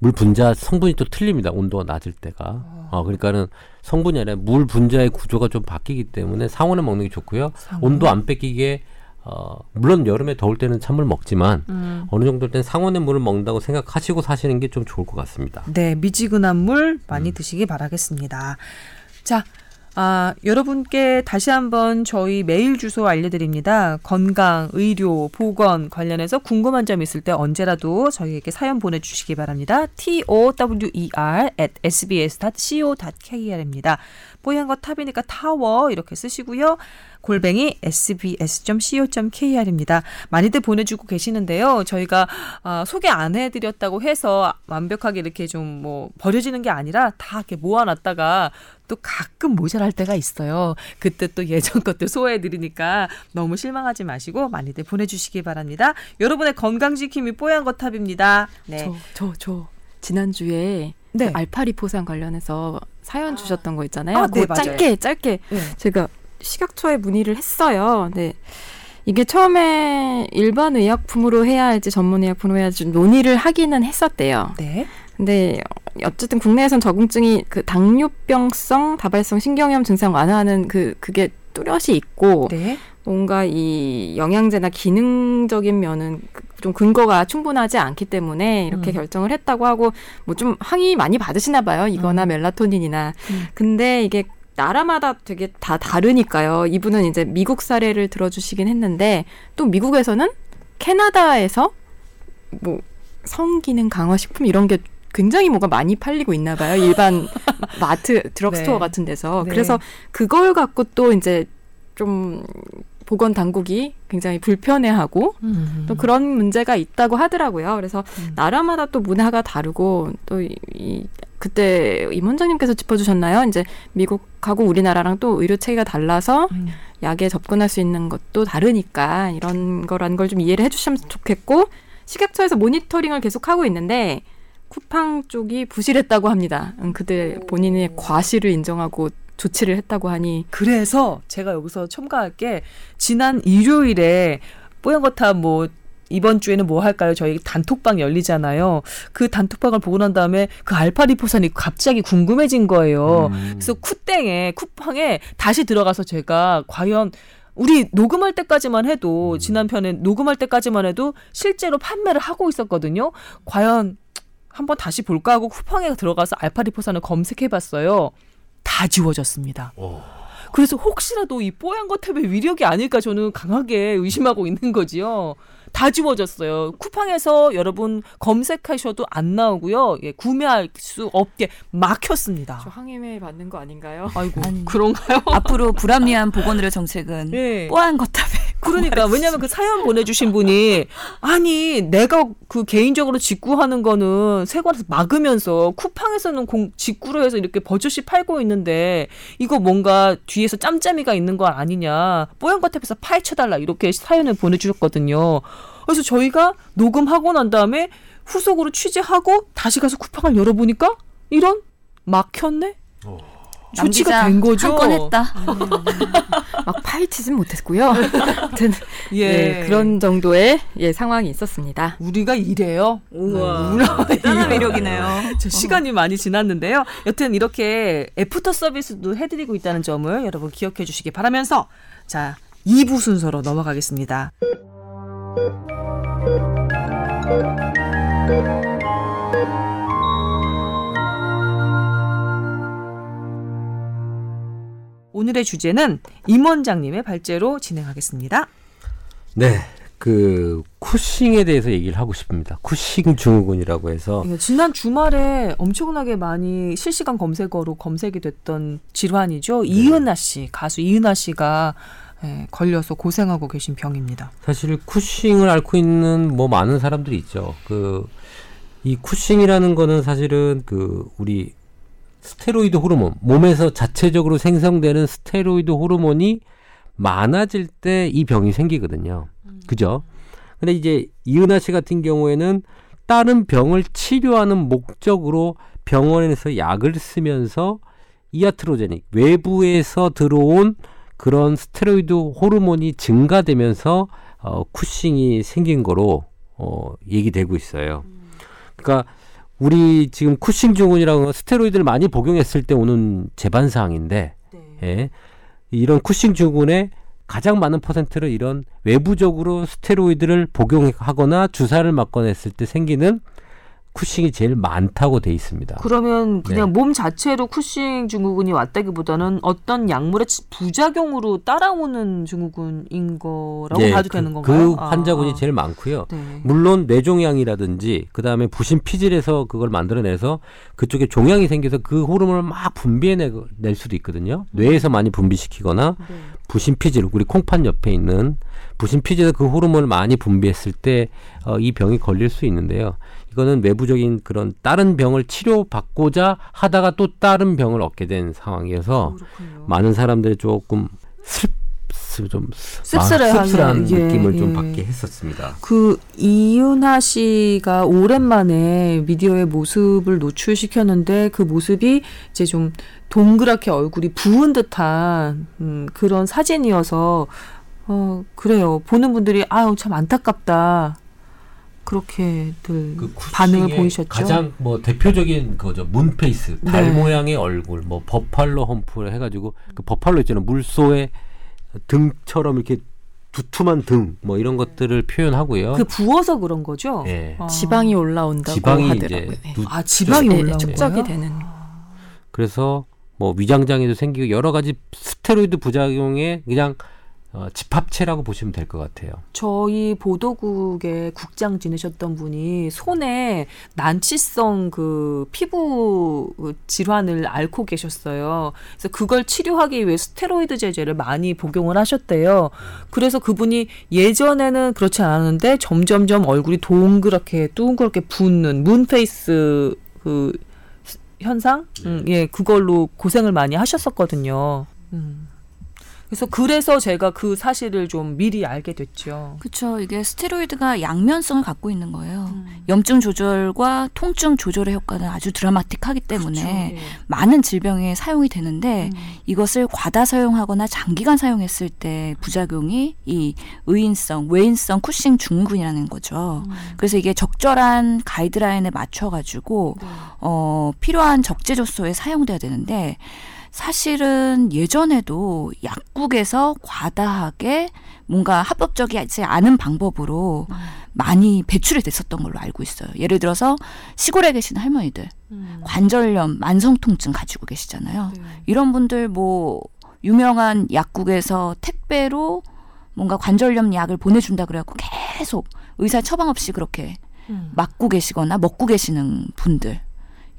물 분자 성분이 또 틀립니다. 온도가 낮을 때가. 어, 그러니까는 성분이 아니라 물 분자의 구조가 좀 바뀌기 때문에 상온에 먹는 게 좋고요. 온도 안 뺏기게 어, 물론 여름에 더울 때는 찬물 먹지만 음. 어느 정도 땐 상온의 물을 먹는다고 생각하시고 사시는 게 좀 좋을 것 같습니다. 네, 미지근한 물 음. 많이 드시기 바라겠습니다. 자, 아, 여러분께 다시 한번 저희 메일 주소 알려드립니다. 건강, 의료, 보건 관련해서 궁금한 점 있을 때 언제라도 저희에게 사연 보내주시기 바랍니다. tower at sbs.co.kr입니다. 뽀얀 거 탑이니까 타워 이렇게 쓰시고요. 골뱅이 sbs.co.kr입니다. 많이들 보내주고 계시는데요. 저희가 아, 소개 안 해드렸다고 해서 완벽하게 이렇게 좀 뭐 버려지는 게 아니라 다 이렇게 모아놨다가 또 가끔 모자랄 때가 있어요. 그때 또 예전 것들 소화해드리니까 너무 실망하지 마시고 많이들 보내주시기 바랍니다. 여러분의 건강지킴이 뽀얀 거탑입니다. 네. 저, 저, 저 지난주에 네. 그 알파리포산 관련해서 사연 주셨던 거 있잖아요. 아, 네. 짧게 짧게 네. 제가 식약처에 문의를 했어요. 네. 이게 처음에 일반 의약품으로 해야 할지 전문 의약품으로 해야 할지 좀 논의를 하기는 했었대요. 네. 근데 어쨌든 국내에선 적응증이 그 당뇨병성 다발성 신경염 증상 완화하는 그 그게 뚜렷이 있고 네. 뭔가 이 영양제나 기능적인 면은 그- 좀 근거가 충분하지 않기 때문에 이렇게 음. 결정을 했다고 하고 뭐 좀 항의 많이 받으시나 봐요. 이거나 음. 멜라토닌이나. 음. 근데 이게 나라마다 되게 다 다르니까요. 이분은 이제 미국 사례를 들어주시긴 했는데 또 미국에서는 캐나다에서 뭐 성기능 강화 식품 이런 게 굉장히 뭐가 많이 팔리고 있나 봐요. 일반 마트, 드럭스토어 네. 같은 데서. 네. 그래서 그걸 갖고 또 이제 좀 보건 당국이 굉장히 불편해하고 음. 또 그런 문제가 있다고 하더라고요. 그래서 음. 나라마다 또 문화가 다르고 또 이, 이 그때 임 원장님께서 짚어주셨나요? 이제 미국하고 우리나라랑 또 의료 체계가 달라서 음. 약에 접근할 수 있는 것도 다르니까 이런 거라는 걸 좀 이해를 해주시면 좋겠고 식약처에서 모니터링을 계속 하고 있는데 쿠팡 쪽이 부실했다고 합니다. 음, 그들 본인의 과실을 인정하고 조치를 했다고 하니 그래서 제가 여기서 첨가할 게 지난 일요일에 뽀얀거탑 뭐 이번 주에는 뭐 할까요? 저희 단톡방 열리잖아요. 그 단톡방을 보고 난 다음에 그 알파리포산이 갑자기 궁금해진 거예요. 음. 그래서 쿠땡에 쿠팡에 다시 들어가서 제가 과연 우리 녹음할 때까지만 해도 지난 편에 녹음할 때까지만 해도 실제로 판매를 하고 있었거든요. 과연 한번 다시 볼까 하고 쿠팡에 들어가서 알파리포산을 검색해봤어요. 다 지워졌습니다. 오. 그래서 혹시라도 이 뽀얀 거탑의 위력이 아닐까 저는 강하게 의심하고 있는 거지요. 다 지워졌어요. 쿠팡에서 여러분 검색하셔도 안 나오고요. 예, 구매할 수 없게 막혔습니다. 저 항의메일 받는 거 아닌가요? 아이고 아니. 그런가요? 앞으로 불합리한 보건의료 정책은 예. 뽀얀 거탑에 그러니까 왜냐하면 그 사연 보내주신 분이 아니 내가 그 개인적으로 직구하는 거는 세관에서 막으면서 쿠팡에서는 공 직구로 해서 이렇게 버젓이 팔고 있는데 이거 뭔가 뒤에서 짬짬이가 있는 거 아니냐 뽀얀거탑에서 파헤쳐달라 이렇게 사연을 보내주셨거든요. 그래서 저희가 녹음하고 난 다음에 후속으로 취재하고 다시 가서 쿠팡을 열어보니까 이런 막혔네. 조치가 된 거죠. 한 건 했다. 막 파헤치진 못했고요. 아무튼 예. 예, 그런 정도의 예, 상황이 있었습니다. 우리가 이래요. 우와, 대단한 매력이네요. 저 시간이 많이 지났는데요. 여튼 이렇게 애프터 서비스도 해드리고 있다는 점을 여러분 기억해 주시기 바라면서 자 2부 순서로 넘어가겠습니다. 오늘의 주제는 임 원장님의 발제로 진행하겠습니다. 네. 그 쿠싱에 대해서 얘기를 하고 싶습니다. 쿠싱 증후군이라고 해서 이거 지난 주말에 엄청나게 많이 실시간 검색어로 검색이 됐던 질환이죠. 이은하 씨, 가수 이은하 씨가 예, 걸려서 고생하고 계신 병입니다. 사실 쿠싱을 앓고 있는 뭐 많은 사람들이 있죠. 그 이 쿠싱이라는 거는 사실은 그 우리 스테로이드 호르몬 몸에서 자체적으로 생성되는 스테로이드 호르몬이 많아질 때 이 병이 생기거든요. 그죠? 근데 이제 이은하 씨 같은 경우에는 다른 병을 치료하는 목적으로 병원에서 약을 쓰면서 이아트로제닉 외부에서 들어온 그런 스테로이드 호르몬이 증가되면서 어, 쿠싱이 생긴 거로 어, 얘기되고 있어요. 그러니까 우리 지금 쿠싱 증후군이라고 하는 스테로이드를 많이 복용했을 때 오는 재반 사항인데 예, 이런 쿠싱 증후군의 가장 많은 퍼센트를 이런 외부적으로 스테로이드를 복용하거나 주사를 맞거나 했을 때 생기는 쿠싱이 제일 많다고 돼 있습니다. 그러면 그냥 네. 몸 자체로 쿠싱 증후군이 왔다기보다는 어떤 약물의 치- 부작용으로 따라오는 증후군인 거라고 예, 봐도 그, 되는 건가요? 그 환자군이 아. 제일 많고요. 네. 물론 뇌종양이라든지 그다음에 부신 피질에서 그걸 만들어내서 그쪽에 종양이 생겨서 그 호르몬을 막 분비해낼 수도 있거든요. 뇌에서 많이 분비시키거나 네. 부신 피질 우리 콩팥 옆에 있는 부신 피질에서 그 호르몬을 많이 분비했을 때 어, 이 병이 걸릴 수 있는데요. 이거는 외부적인 그런 다른 병을 치료받고자 하다가 또 다른 병을 얻게 된 상황이어서 그렇군요. 많은 사람들이 조금 슬, 슬- 좀 씁쓸해하게, 씁쓸한 예, 느낌을 좀 예. 받게 했었습니다. 그 이윤아 씨가 오랜만에 미디어의 모습을 노출시켰는데 그 모습이 이제 좀 동그랗게 얼굴이 부은 듯한 음, 그런 사진이어서 어 그래요 보는 분들이 아유 참 안타깝다 그렇게들 그 반응을 보이셨죠. 가장 뭐 대표적인 거죠. 문페이스, 달 네. 모양의 얼굴, 뭐 버팔로 험프를 해가지고 그 버팔로 있잖아요. 물소의 등처럼 이렇게 두툼한 등, 뭐 이런 것들을 표현하고요. 그 부어서 그런 거죠. 예. 아. 지방이 올라온다고 지방이 하더라고요. 이제 네. 누- 아 지방이 네, 올라온 축적이? 되는. 그래서 뭐 위장장애도 생기고 여러 가지 스테로이드 부작용의 그냥 어, 집합체라고 보시면 될 것 같아요. 저희 보도국에 국장 지내셨던 분이 손에 난치성 그 피부 질환을 앓고 계셨어요. 그래서 그걸 치료하기 위해 스테로이드 제제를 많이 복용을 하셨대요. 그래서 그분이 예전에는 그렇지 않았는데 점점점 얼굴이 동그랗게 둥그렇게 붓는 문페이스 그 현상, 음, 예, 그걸로 고생을 많이 하셨었거든요. 음. 그래서 그래서 제가 그 사실을 좀 미리 알게 됐죠. 그렇죠. 이게 스테로이드가 양면성을 갖고 있는 거예요. 염증 조절과 통증 조절의 효과는 아주 드라마틱하기 때문에 많은 질병에 사용이 되는데 이것을 과다 사용하거나 장기간 사용했을 때 부작용이 이 의인성, 외인성 쿠싱 증후군이라는 거죠. 그래서 이게 적절한 가이드라인에 맞춰 가지고 어, 필요한 적재 조소에 사용돼야 되는데 사실은 예전에도 약국에서 과다하게 뭔가 합법적이지 않은 방법으로 많이 배출이 됐었던 걸로 알고 있어요. 예를 들어서 시골에 계신 할머니들 관절염, 만성통증 가지고 계시잖아요. 이런 분들 뭐 유명한 약국에서 택배로 뭔가 관절염 약을 보내준다 그래갖고 계속 의사 처방 없이 그렇게 맞고 계시거나 먹고 계시는 분들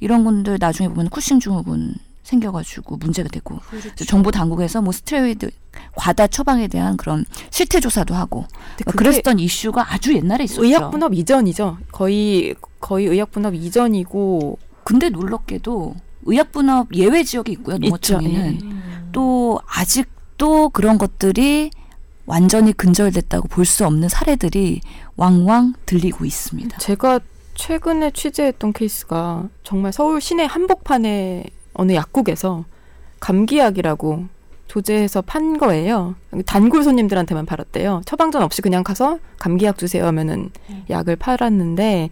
이런 분들 나중에 보면 쿠싱 증후군 생겨가지고 문제가 되고 그렇죠. 정부 당국에서 뭐 스테로이드 과다 처방에 대한 그런 실태 조사도 하고 그게 그랬었던 이슈가 아주 옛날에 있었죠. 의약 분업 이전이죠. 거의 거의 의약 분업 이전이고 근데 놀랍게도 의약 분업 예외 지역이 있고요. 농어촌에는 예. 또 아직도 그런 것들이 완전히 근절됐다고 볼 수 없는 사례들이 왕왕 들리고 있습니다. 제가 최근에 취재했던 케이스가 정말 서울 시내 한복판에 어느 약국에서 감기약이라고 조제해서 판 거예요. 단골 손님들한테만 팔았대요. 처방전 없이 그냥 가서 감기약 주세요 하면은 약을 팔았는데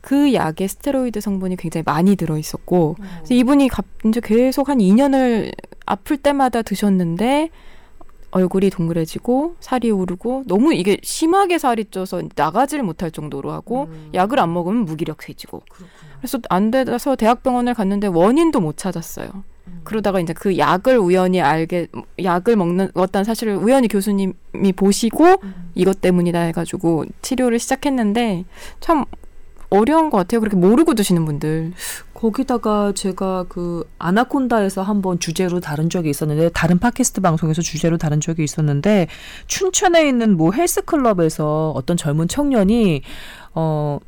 그 약에 스테로이드 성분이 굉장히 많이 들어 있었고 이분이 갑- 이제 계속 한 2년을 아플 때마다 드셨는데 얼굴이 동그래지고 살이 오르고 너무 이게 심하게 살이 쪄서 나가지를 못할 정도로 하고 약을 안 먹으면 무기력해지고 그 래서 안 돼서 대학병원을 갔는데 원인도 못 찾았어요. 그러다가 이제 그 약을 우연히 알게 약을 먹는 어떤 사실을 우연히 교수님이 보시고 이것 때문이다 해가지고 치료를 시작했는데 참 어려운 것 같아요. 그렇게 모르고 드시는 분들. 거기다가 제가 그 아나콘다에서 한번 주제로 다룬 적이 있었는데 다른 팟캐스트 방송에서 주제로 다룬 적이 있었는데 춘천에 있는 뭐 헬스클럽에서 어떤 젊은 청년이 어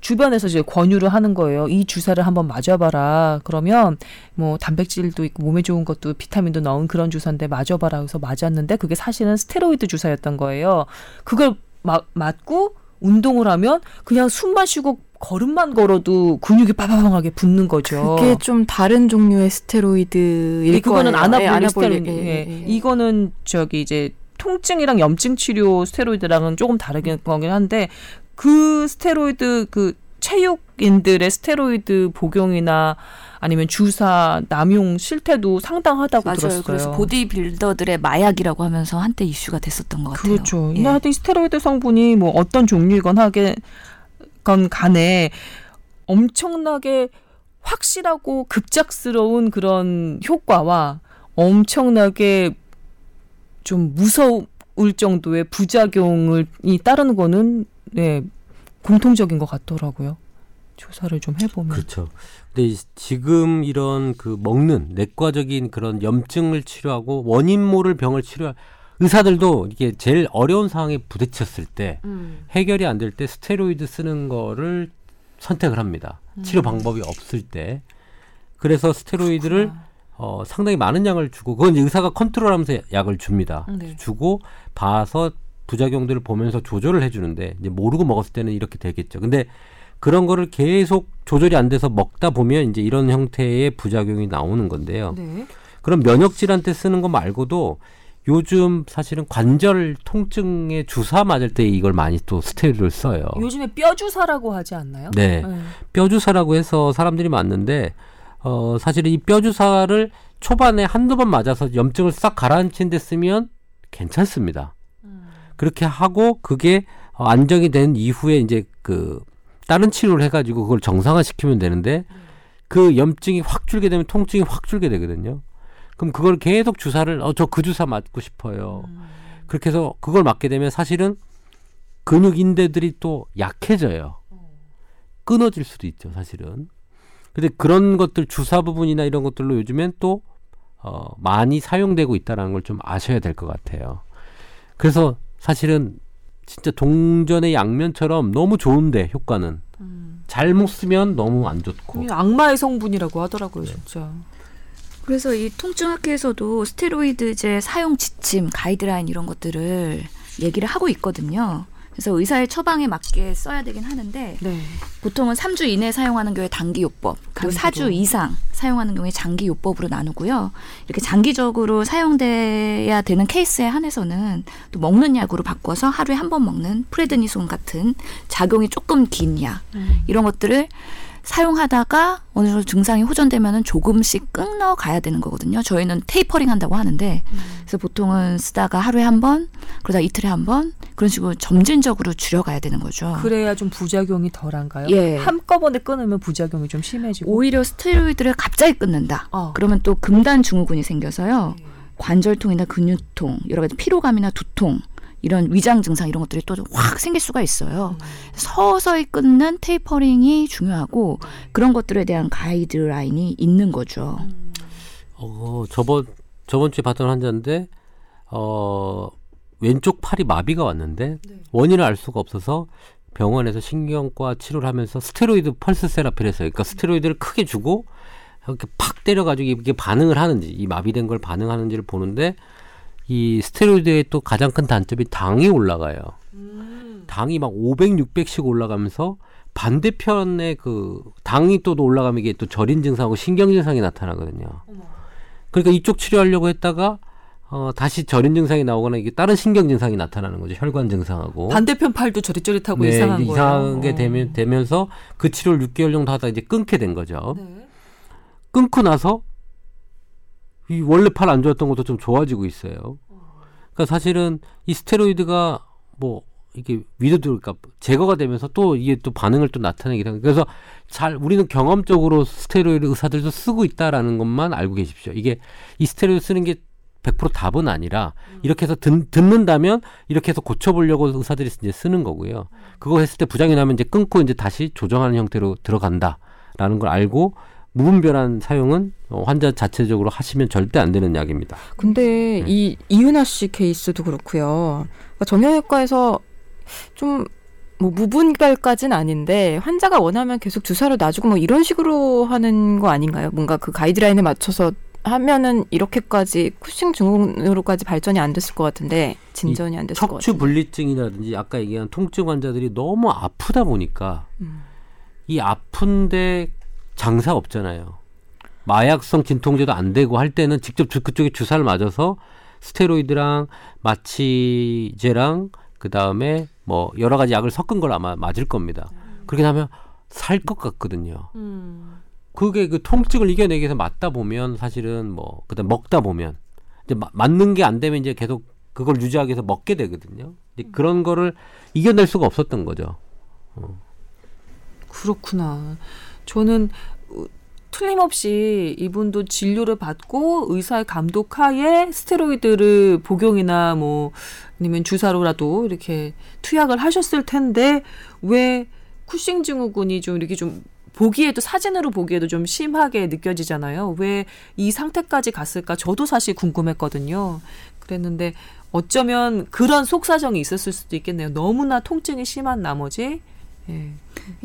주변에서 이제 권유를 하는 거예요. 이 주사를 한번 맞아봐라. 그러면 뭐 단백질도 있고 몸에 좋은 것도 비타민도 넣은 그런 주사인데 맞아봐라. 그래서 맞았는데 그게 사실은 스테로이드 주사였던 거예요. 그걸 마, 맞고 운동을 하면 그냥 숨만 쉬고 걸음만 걸어도 근육이 빠바방하게 붙는 거죠. 그게 좀 다른 종류의 스테로이드일 예, 그거는. anabolic 예, anabolic. 스테로이드. 예, 예. 예, 예. 이거는 저기 이제 통증이랑 염증 치료 스테로이드랑은 조금 다르긴 거긴 한데 그 스테로이드 그 체육인들의 스테로이드 복용이나 아니면 주사 남용 실태도 상당하다고 맞아요. 들었어요. 그래서 보디빌더들의 마약이라고 하면서 한때 이슈가 됐었던 것 같아요. 그렇죠. 예. 근데 하여튼 이 스테로이드 성분이 뭐 어떤 종류이건 하게 건 간에 엄청나게 확실하고 급작스러운 그런 효과와 엄청나게 좀 무서 울 정도의 부작용을 이 따르는 거는 네, 공통적인 것 같더라고요. 조사를 좀 해보면. 그렇죠. 근데 이- 지금 이런 그 먹는 내과적인 그런 염증을 치료하고 원인 모를 병을 치료할 의사들도 이게 제일 어려운 상황에 부딪혔을 때 해결이 안 될 때 스테로이드 쓰는 거를 선택을 합니다. 치료 방법이 없을 때. 그래서 스테로이드를 어, 상당히 많은 양을 주고 그건 의사가 컨트롤하면서 약을 줍니다. 네. 주고 봐서 부작용들을 보면서 조절을 해주는데 이제 모르고 먹었을 때는 이렇게 되겠죠. 근데 그런 거를 계속 조절이 안 돼서 먹다 보면 이제 이런 형태의 부작용이 나오는 건데요. 네. 그럼 면역 질환 때 쓰는 거 말고도 요즘 사실은 관절 통증에 주사 맞을 때 이걸 많이 또 스테로이드를 써요. 요즘에 뼈 주사라고 하지 않나요? 네. 뼈 주사라고 해서 사람들이 맞는데 어 사실은 이 뼈 주사를 초반에 한두 번 맞아서 염증을 싹 가라앉힌 데 쓰면 괜찮습니다. 그렇게 하고 그게 어, 안정이 된 이후에 이제 그 다른 치료를 해가지고 그걸 정상화 시키면 되는데 그 염증이 확 줄게 되면 통증이 확 줄게 되거든요. 그럼 그걸 계속 주사를 어 저 그 주사 맞고 싶어요. 그렇게 해서 그걸 맞게 되면 사실은 근육 인대들이 또 약해져요. 끊어질 수도 있죠, 사실은. 근데 그런 것들 주사 부분이나 이런 것들로 요즘엔 또 어, 많이 사용되고 있다는 걸 좀 아셔야 될 것 같아요. 그래서 사실은 진짜 동전의 양면처럼 너무 좋은데 효과는 잘못 쓰면 너무 안 좋고 악마의 성분이라고 하더라고요, 진짜. 그래서 이 통증학회에서도 스테로이드제 사용 지침, 가이드라인 이런 것들을 얘기를 하고 있거든요. 그래서 의사의 처방에 맞게 써야 되긴 하는데 네. 보통은 3주 이내 사용하는 경우에 단기 요법, 그리고 단기로. 4주 이상 사용하는 경우에 장기 요법으로 나누고요. 이렇게 장기적으로 사용돼야 되는 케이스에 한해서는 또 먹는 약으로 바꿔서 하루에 한 번 먹는 프레드니손 같은 작용이 조금 긴 약, 이런 것들을 사용하다가 어느 정도 증상이 호전되면은 조금씩 끊어 가야 되는 거거든요. 저희는 테이퍼링 한다고 하는데 그래서 보통은 쓰다가 하루에 한 번, 그러다 이틀에 한 번 그런 식으로 점진적으로 줄여가야 되는 거죠. 그래야 좀 부작용이 덜한가요? 예. 한꺼번에 끊으면 부작용이 좀 심해지고. 오히려 스테로이드를 갑자기 끊는다. 어. 그러면 또 금단 증후군이 생겨서요. 관절통이나 근육통, 여러 가지 피로감이나 두통, 이런 위장 증상 이런 것들이 또 확 생길 수가 있어요. 서서히 끊는 테이퍼링이 중요하고 그런 것들에 대한 가이드라인이 있는 거죠. 어, 저번 저번 주에 봤던 환자인데 어 왼쪽 팔이 마비가 왔는데 네. 원인을 알 수가 없어서 병원에서 신경과 치료를 하면서 스테로이드 펄스 세라피를 했어요. 그러니까 스테로이드를 크게 주고 이렇게 팍 때려가지고 이게 반응을 하는지 이 마비된 걸 반응하는지를 보는데 이 스테로이드의 또 가장 큰 단점이 당이 올라가요. 당이 막 500, 600씩 올라가면서 반대편에 그 당이 또 올라가면 이게 또 절인 증상하고 신경 증상이 나타나거든요. 그러니까 이쪽 치료하려고 했다가 어, 다시 절인 증상이 나오거나 이게 다른 신경 증상이 나타나는 거죠. 혈관 증상하고. 반대편 팔도 저릿저릿하고 네, 이상한 거예요. 이상하게 어. 되면 되면서 그 치료를 6개월 정도 하다 이제 끊게 된 거죠. 네. 끊고 나서 이 원래 팔 안 좋았던 것도 좀 좋아지고 있어요. 그러니까 사실은 이 스테로이드가 뭐 이게 위드도 그러니까 제거가 되면서 또 이게 또 반응을 또 나타내기도 하고 그래서 잘 우리는 경험적으로 스테로이드 의사들도 쓰고 있다라는 것만 알고 계십시오. 이게 이 스테로이드 쓰는 게 100% 답은 아니라 이렇게 해서 듣, 듣는다면 이렇게 해서 고쳐보려고 의사들이 이제 쓰는 거고요. 그거 했을 때 부작용이 나면 이제 끊고 이제 다시 조정하는 형태로 들어간다라는 걸 알고 무분별한 사용은 어, 환자 자체적으로 하시면 절대 안 되는 약입니다. 근데 네. 이 이윤아 씨 케이스도 그렇고요. 그러니까 정형외과에서 좀 뭐 무분별까지는 아닌데 환자가 원하면 계속 주사를 놔주고 뭐 이런 식으로 하는 거 아닌가요? 뭔가 그 가이드라인에 맞춰서 하면은 이렇게까지 쿠싱 증후군으로까지 발전이 안 됐을 것 같은데 진전이 안 됐을 것 척추 같은데. 분리증이라든지 아까 얘기한 통증 환자들이 너무 아프다 보니까 음. 이 아픈데 장사 없잖아요. 마약성 진통제도 안 되고 할 때는 직접 주- 그쪽에 주사를 맞아서 스테로이드랑 마취제랑 그 다음에 뭐 여러 가지 약을 섞은 걸 아마 맞을 겁니다. 그렇게 하면 살 것 같거든요. 음. 그게 그 통증을 이겨내기 위해서 맞다 보면 사실은 뭐 그다음 먹다 보면 이제 마- 맞는 게 안 되면 이제 계속 그걸 유지하기 위해서 먹게 되거든요. 근데 그런 거를 이겨낼 수가 없었던 거죠. 그렇구나. 저는 어, 틀림없이 이분도 진료를 받고 의사의 감독하에 스테로이드를 복용이나 뭐 아니면 주사로라도 이렇게 투약을 하셨을 텐데 왜 쿠싱 증후군이 좀 이렇게 좀 보기에도 사진으로 보기에도 좀 심하게 느껴지잖아요. 왜 이 상태까지 갔을까? 저도 사실 궁금했거든요. 그랬는데 어쩌면 그런 속사정이 있었을 수도 있겠네요. 너무나 통증이 심한 나머지 예.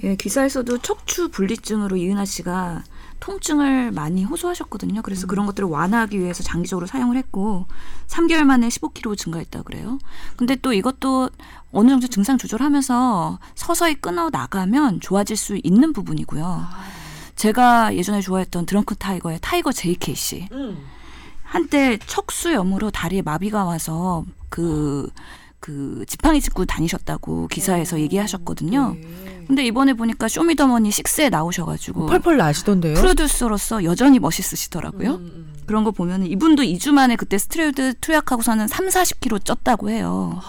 예, 기사에서도 척추 분리증으로 이은하 씨가 통증을 많이 호소하셨거든요. 그래서 그런 것들을 완화하기 위해서 장기적으로 사용을 했고 3개월 만에 15kg 증가했다고 그래요. 근데 또 이것도 어느 정도 증상 조절하면서 서서히 끊어 나가면 좋아질 수 있는 부분이고요. 제가 예전에 좋아했던 드렁큰 타이거의 타이거 JK 씨. 음. 한때 척수염으로 다리에 마비가 와서 그, 그 지팡이 짚고 다니셨다고 기사에서 얘기하셨거든요. 네. 근데 이번에 보니까 쇼미더머니 6에 나오셔가지고 펄펄 나시던데요? 프로듀서로서 여전히 멋있으시더라고요. 음, 음. 그런 거 보면 이분도 2주 만에 그때 스테로이드 투약하고서는 3, 40kg 쪘다고 해요.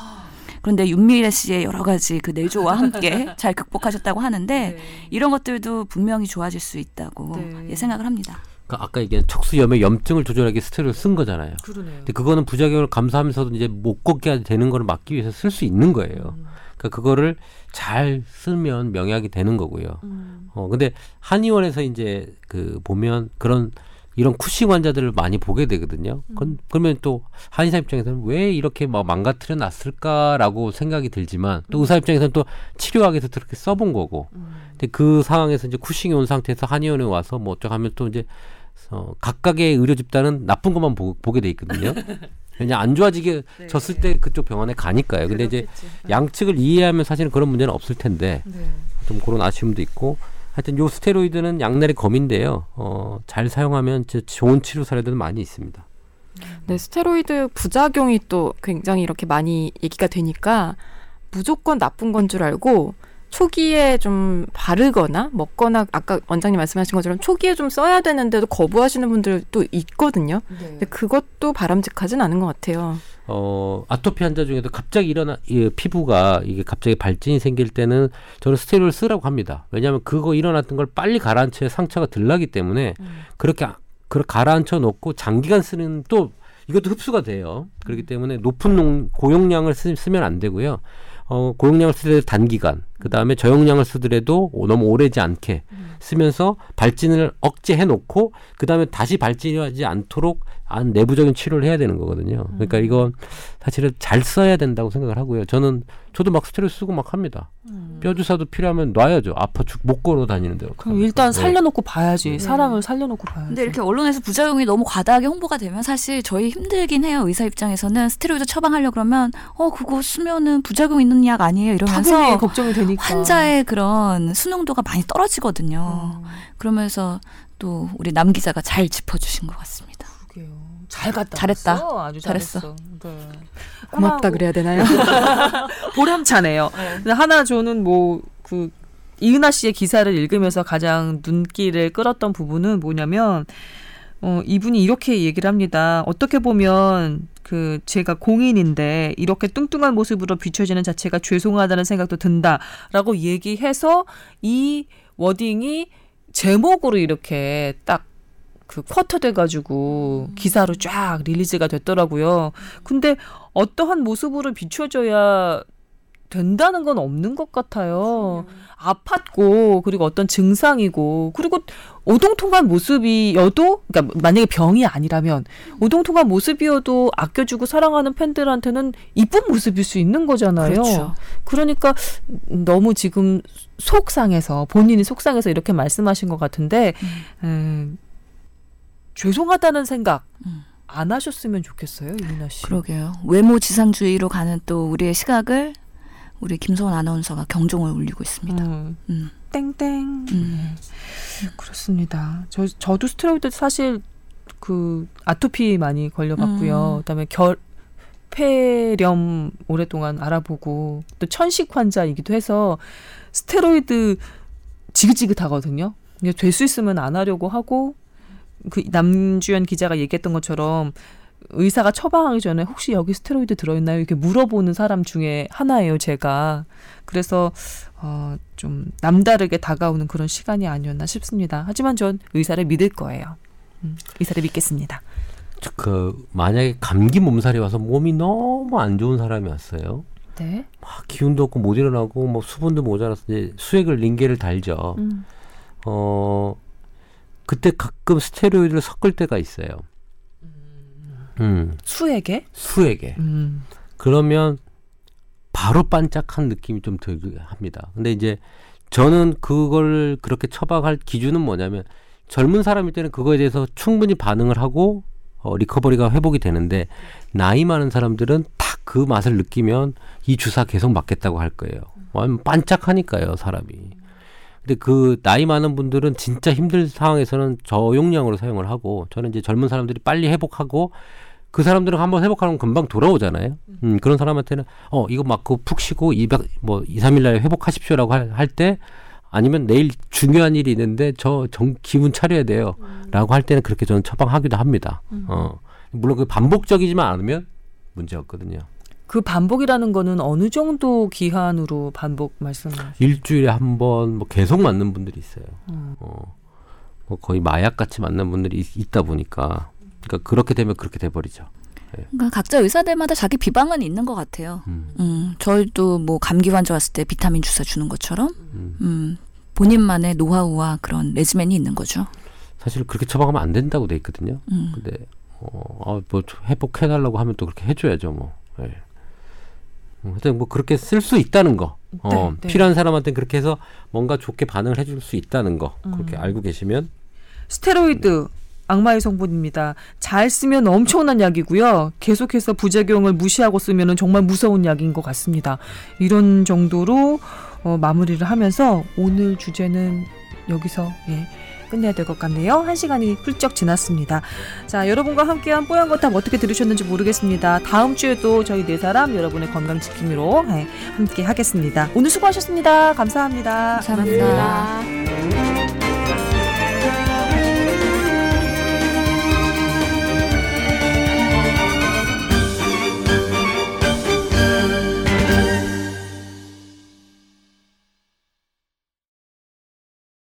그런데 윤미래 씨의 여러 가지 그 내조와 함께 잘 극복하셨다고 하는데 네. 이런 것들도 분명히 좋아질 수 있다고 네. 예, 생각을 합니다. 그러니까 아까 얘기한 척수염의 염증을 조절하기 스테로이드 쓴 거잖아요. 그러네요. 근데 그거는 부작용을 감수하면서도 이제 못 걷게 되는 거를 막기 위해서 쓸 수 있는 거예요. 음. 그러니까 그거를 잘 쓰면 명약이 되는 거고요. 음. 어 근데 한의원에서 이제 그 보면 그런 이런 쿠싱 환자들을 많이 보게 되거든요. 그건 그러면 또 한의사 입장에서는 왜 이렇게 막 망가뜨려 놨을까라고 생각이 들지만 또 의사 입장에서는 또 치료하기 위해서 그렇게 써본 거고. 음. 근데 그 상황에서 이제 쿠싱이 온 상태에서 한의원에 와서 뭐 어쩌고 하면 또 이제 어, 각각의 의료 집단은 나쁜 것만 보, 보게 돼 있거든요. 그냥 안 좋아지게 네. 졌을 때 그쪽 병원에 가니까요. 근데 이제 양측을 이해하면 사실은 그런 문제는 없을 텐데 네. 좀 그런 아쉬움도 있고 하여튼 요 스테로이드는 양날의 검인데요. 어, 잘 사용하면 좋은 치료 사례들은 많이 있습니다. 네, 스테로이드 부작용이 또 굉장히 이렇게 많이 얘기가 되니까 무조건 나쁜 건 줄 알고 초기에 좀 바르거나 먹거나 아까 원장님 말씀하신 것처럼 초기에 좀 써야 되는데도 거부하시는 분들도 있거든요. 네. 근데 그것도 바람직하진 않은 것 같아요. 어, 아토피 환자 중에도 갑자기 일어나 이 피부가 이게 갑자기 발진이 생길 때는 저는 스테로이드를 쓰라고 합니다. 왜냐하면 그거 일어났던 걸 빨리 가라앉혀야 상처가 덜 나기 때문에 음. 그렇게 아- 그렇게 가라앉혀 놓고 장기간 쓰는 또 이것도 흡수가 돼요. 그렇기 때문에 높은 농, 고용량을 쓰, 쓰면 안 되고요. 어, 고용량을 쓸때 단기간 그 다음에 저용량을 쓰더라도 오- 너무 오래지 않게 쓰면서 발진을 억제해 놓고 그 다음에 다시 발진하지 않도록 안 내부적인 치료를 해야 되는 거거든요. 그러니까 이건 사실은 잘 써야 된다고 생각을 하고요. 저는 저도 막 스트레스 쓰고 막 합니다. 뼈 주사도 필요하면 놔야죠. 아파 죽 못 걸어 다니는데. 그럼 일단 네. 살려놓고 봐야지. 네. 사람을 살려놓고 봐야지. 근데 이렇게 언론에서 부작용이 너무 과다하게 홍보가 되면 사실 저희 힘들긴 해요. 의사 입장에서는 스테로이드 처방하려 그러면 어 그거 쓰면은 부작용 있는 약 아니에요 이러면서 걱정이 되니까. 환자의 그런 수능도가 많이 떨어지거든요. 어, 그러면서 또 우리 남 기자가 잘 짚어주신 것 같습니다. 그러게요. 잘 갔다. 잘했다. 왔어. 아주 잘했어. 잘했어. 네. 고맙다 그래야 되나요? 보람차네요. 근데 하나 저는 뭐그 이은하 씨의 기사를 읽으면서 가장 눈길을 끌었던 부분은 뭐냐면 어 이분이 이렇게 얘기를 합니다. 어떻게 보면 그 제가 공인인데 이렇게 뚱뚱한 모습으로 비춰지는 자체가 죄송하다는 생각도 든다라고 얘기해서 이 워딩이 제목으로 이렇게 딱 그 쿼터 돼가지고 기사로 쫙 릴리즈가 됐더라고요. 근데 어떠한 모습으로 비춰져야 된다는 건 없는 것 같아요. 아팠고 그리고 어떤 증상이고 그리고 오동통한 모습이어도 그러니까 만약에 병이 아니라면 오동통한 모습이어도 아껴주고 사랑하는 팬들한테는 이쁜 모습일 수 있는 거잖아요. 그렇죠. 그러니까 너무 지금 속상해서 본인이 속상해서 이렇게 말씀하신 것 같은데 음, 죄송하다는 생각 음. 안 하셨으면 좋겠어요, 이민아 씨. 그러게요. 외모 지상주의로 가는 또 우리의 시각을 우리 김소원 아나운서가 경종을 울리고 있습니다. 음, 음. 땡땡. 음. 그렇습니다. 저 저도 스테로이드 사실 그 아토피 많이 걸려봤고요. 음. 그다음에 결 폐렴 오랫동안 알아보고 또 천식 환자이기도 해서 스테로이드 지긋지긋하거든요. 될 수 있으면 안 하려고 하고 그 남주현 기자가 얘기했던 것처럼 의사가 처방하기 전에 혹시 여기 스테로이드 들어있나요? 이렇게 물어보는 사람 중에 하나예요, 제가. 그래서 어, 좀 남다르게 다가오는 그런 시간이 아니었나 싶습니다. 하지만 전 의사를 믿을 거예요. 음, 의사를 믿겠습니다. 그 만약에 감기 몸살이 와서 몸이 너무 안 좋은 사람이 왔어요. 네. 막 기운도 없고 못 일어나고 뭐 수분도 모자라서 이제 수액을 링겔을 달죠. 음. 어 그때 가끔 스테로이드를 섞을 때가 있어요. 음 수에게? 수액에 음. 그러면 바로 반짝한 느낌이 좀 들게 합니다. 근데 이제 저는 그걸 그렇게 처방할 기준은 뭐냐면 젊은 사람일 때는 그거에 대해서 충분히 반응을 하고 어, 리커버리가 회복이 되는데 나이 많은 사람들은 딱 그 맛을 느끼면 이 주사 계속 맞겠다고 할 거예요. 완전 반짝하니까요, 사람이. 근데 그 나이 많은 분들은 진짜 힘들 상황에서는 저용량으로 사용을 하고 저는 이제 젊은 사람들이 빨리 회복하고 그 사람들은 한번 회복하면 금방 돌아오잖아요. 음, 그런 사람한테는 어 이거 맞고 푹 쉬고 200뭐 2, 3일 날에 회복하십시오라고 할때 아니면 내일 중요한 일이 있는데 저 정 기분 차려야 돼요라고 할 때는 그렇게 저는 처방하기도 합니다. 어. 물론 그 반복적이지만 않으면 문제 없거든요. 그 반복이라는 거는 어느 정도 기한으로 반복 말씀을 일주일에 한 번 뭐 계속 맞는 분들이 있어요. 음. 어. 뭐 거의 마약 같이 맞는 분들이 있, 있다 보니까 그러니까 그렇게 되면 그렇게 돼 버리죠. 그러니까 각자 의사들마다 자기 비방은 있는 것 같아요. 음. 음, 저희도 뭐 감기 환자 왔을 때 비타민 주사 주는 것처럼 음. 음, 본인만의 노하우와 그런 레지멘이 있는 거죠. 사실 그렇게 처방하면 안 된다고 돼 있거든요. 음. 근데 어, 아, 뭐 회복해 달라고 하면 또 그렇게 해줘야죠, 뭐. 예. 음, 하여튼 뭐 그렇게 쓸 수 있다는 거. 어, 네, 네. 필요한 사람한테 그렇게 해서 뭔가 좋게 반응을 해줄 수 있다는 거. 그렇게 음. 알고 계시면 스테로이드 악마의 성분입니다. 잘 쓰면 엄청난 약이고요. 계속해서 부작용을 무시하고 쓰면 정말 무서운 약인 것 같습니다. 이런 정도로 어, 마무리를 하면서 오늘 주제는 여기서 예, 끝내야 될 것 같네요. 한 시간이 훌쩍 지났습니다. 자, 여러분과 함께한 뽀얀 거탑 어떻게 들으셨는지 모르겠습니다. 다음 주에도 저희 네 사람 여러분의 건강 지킴이로 예, 함께 하겠습니다. 오늘 수고하셨습니다. 감사합니다. 감사합니다.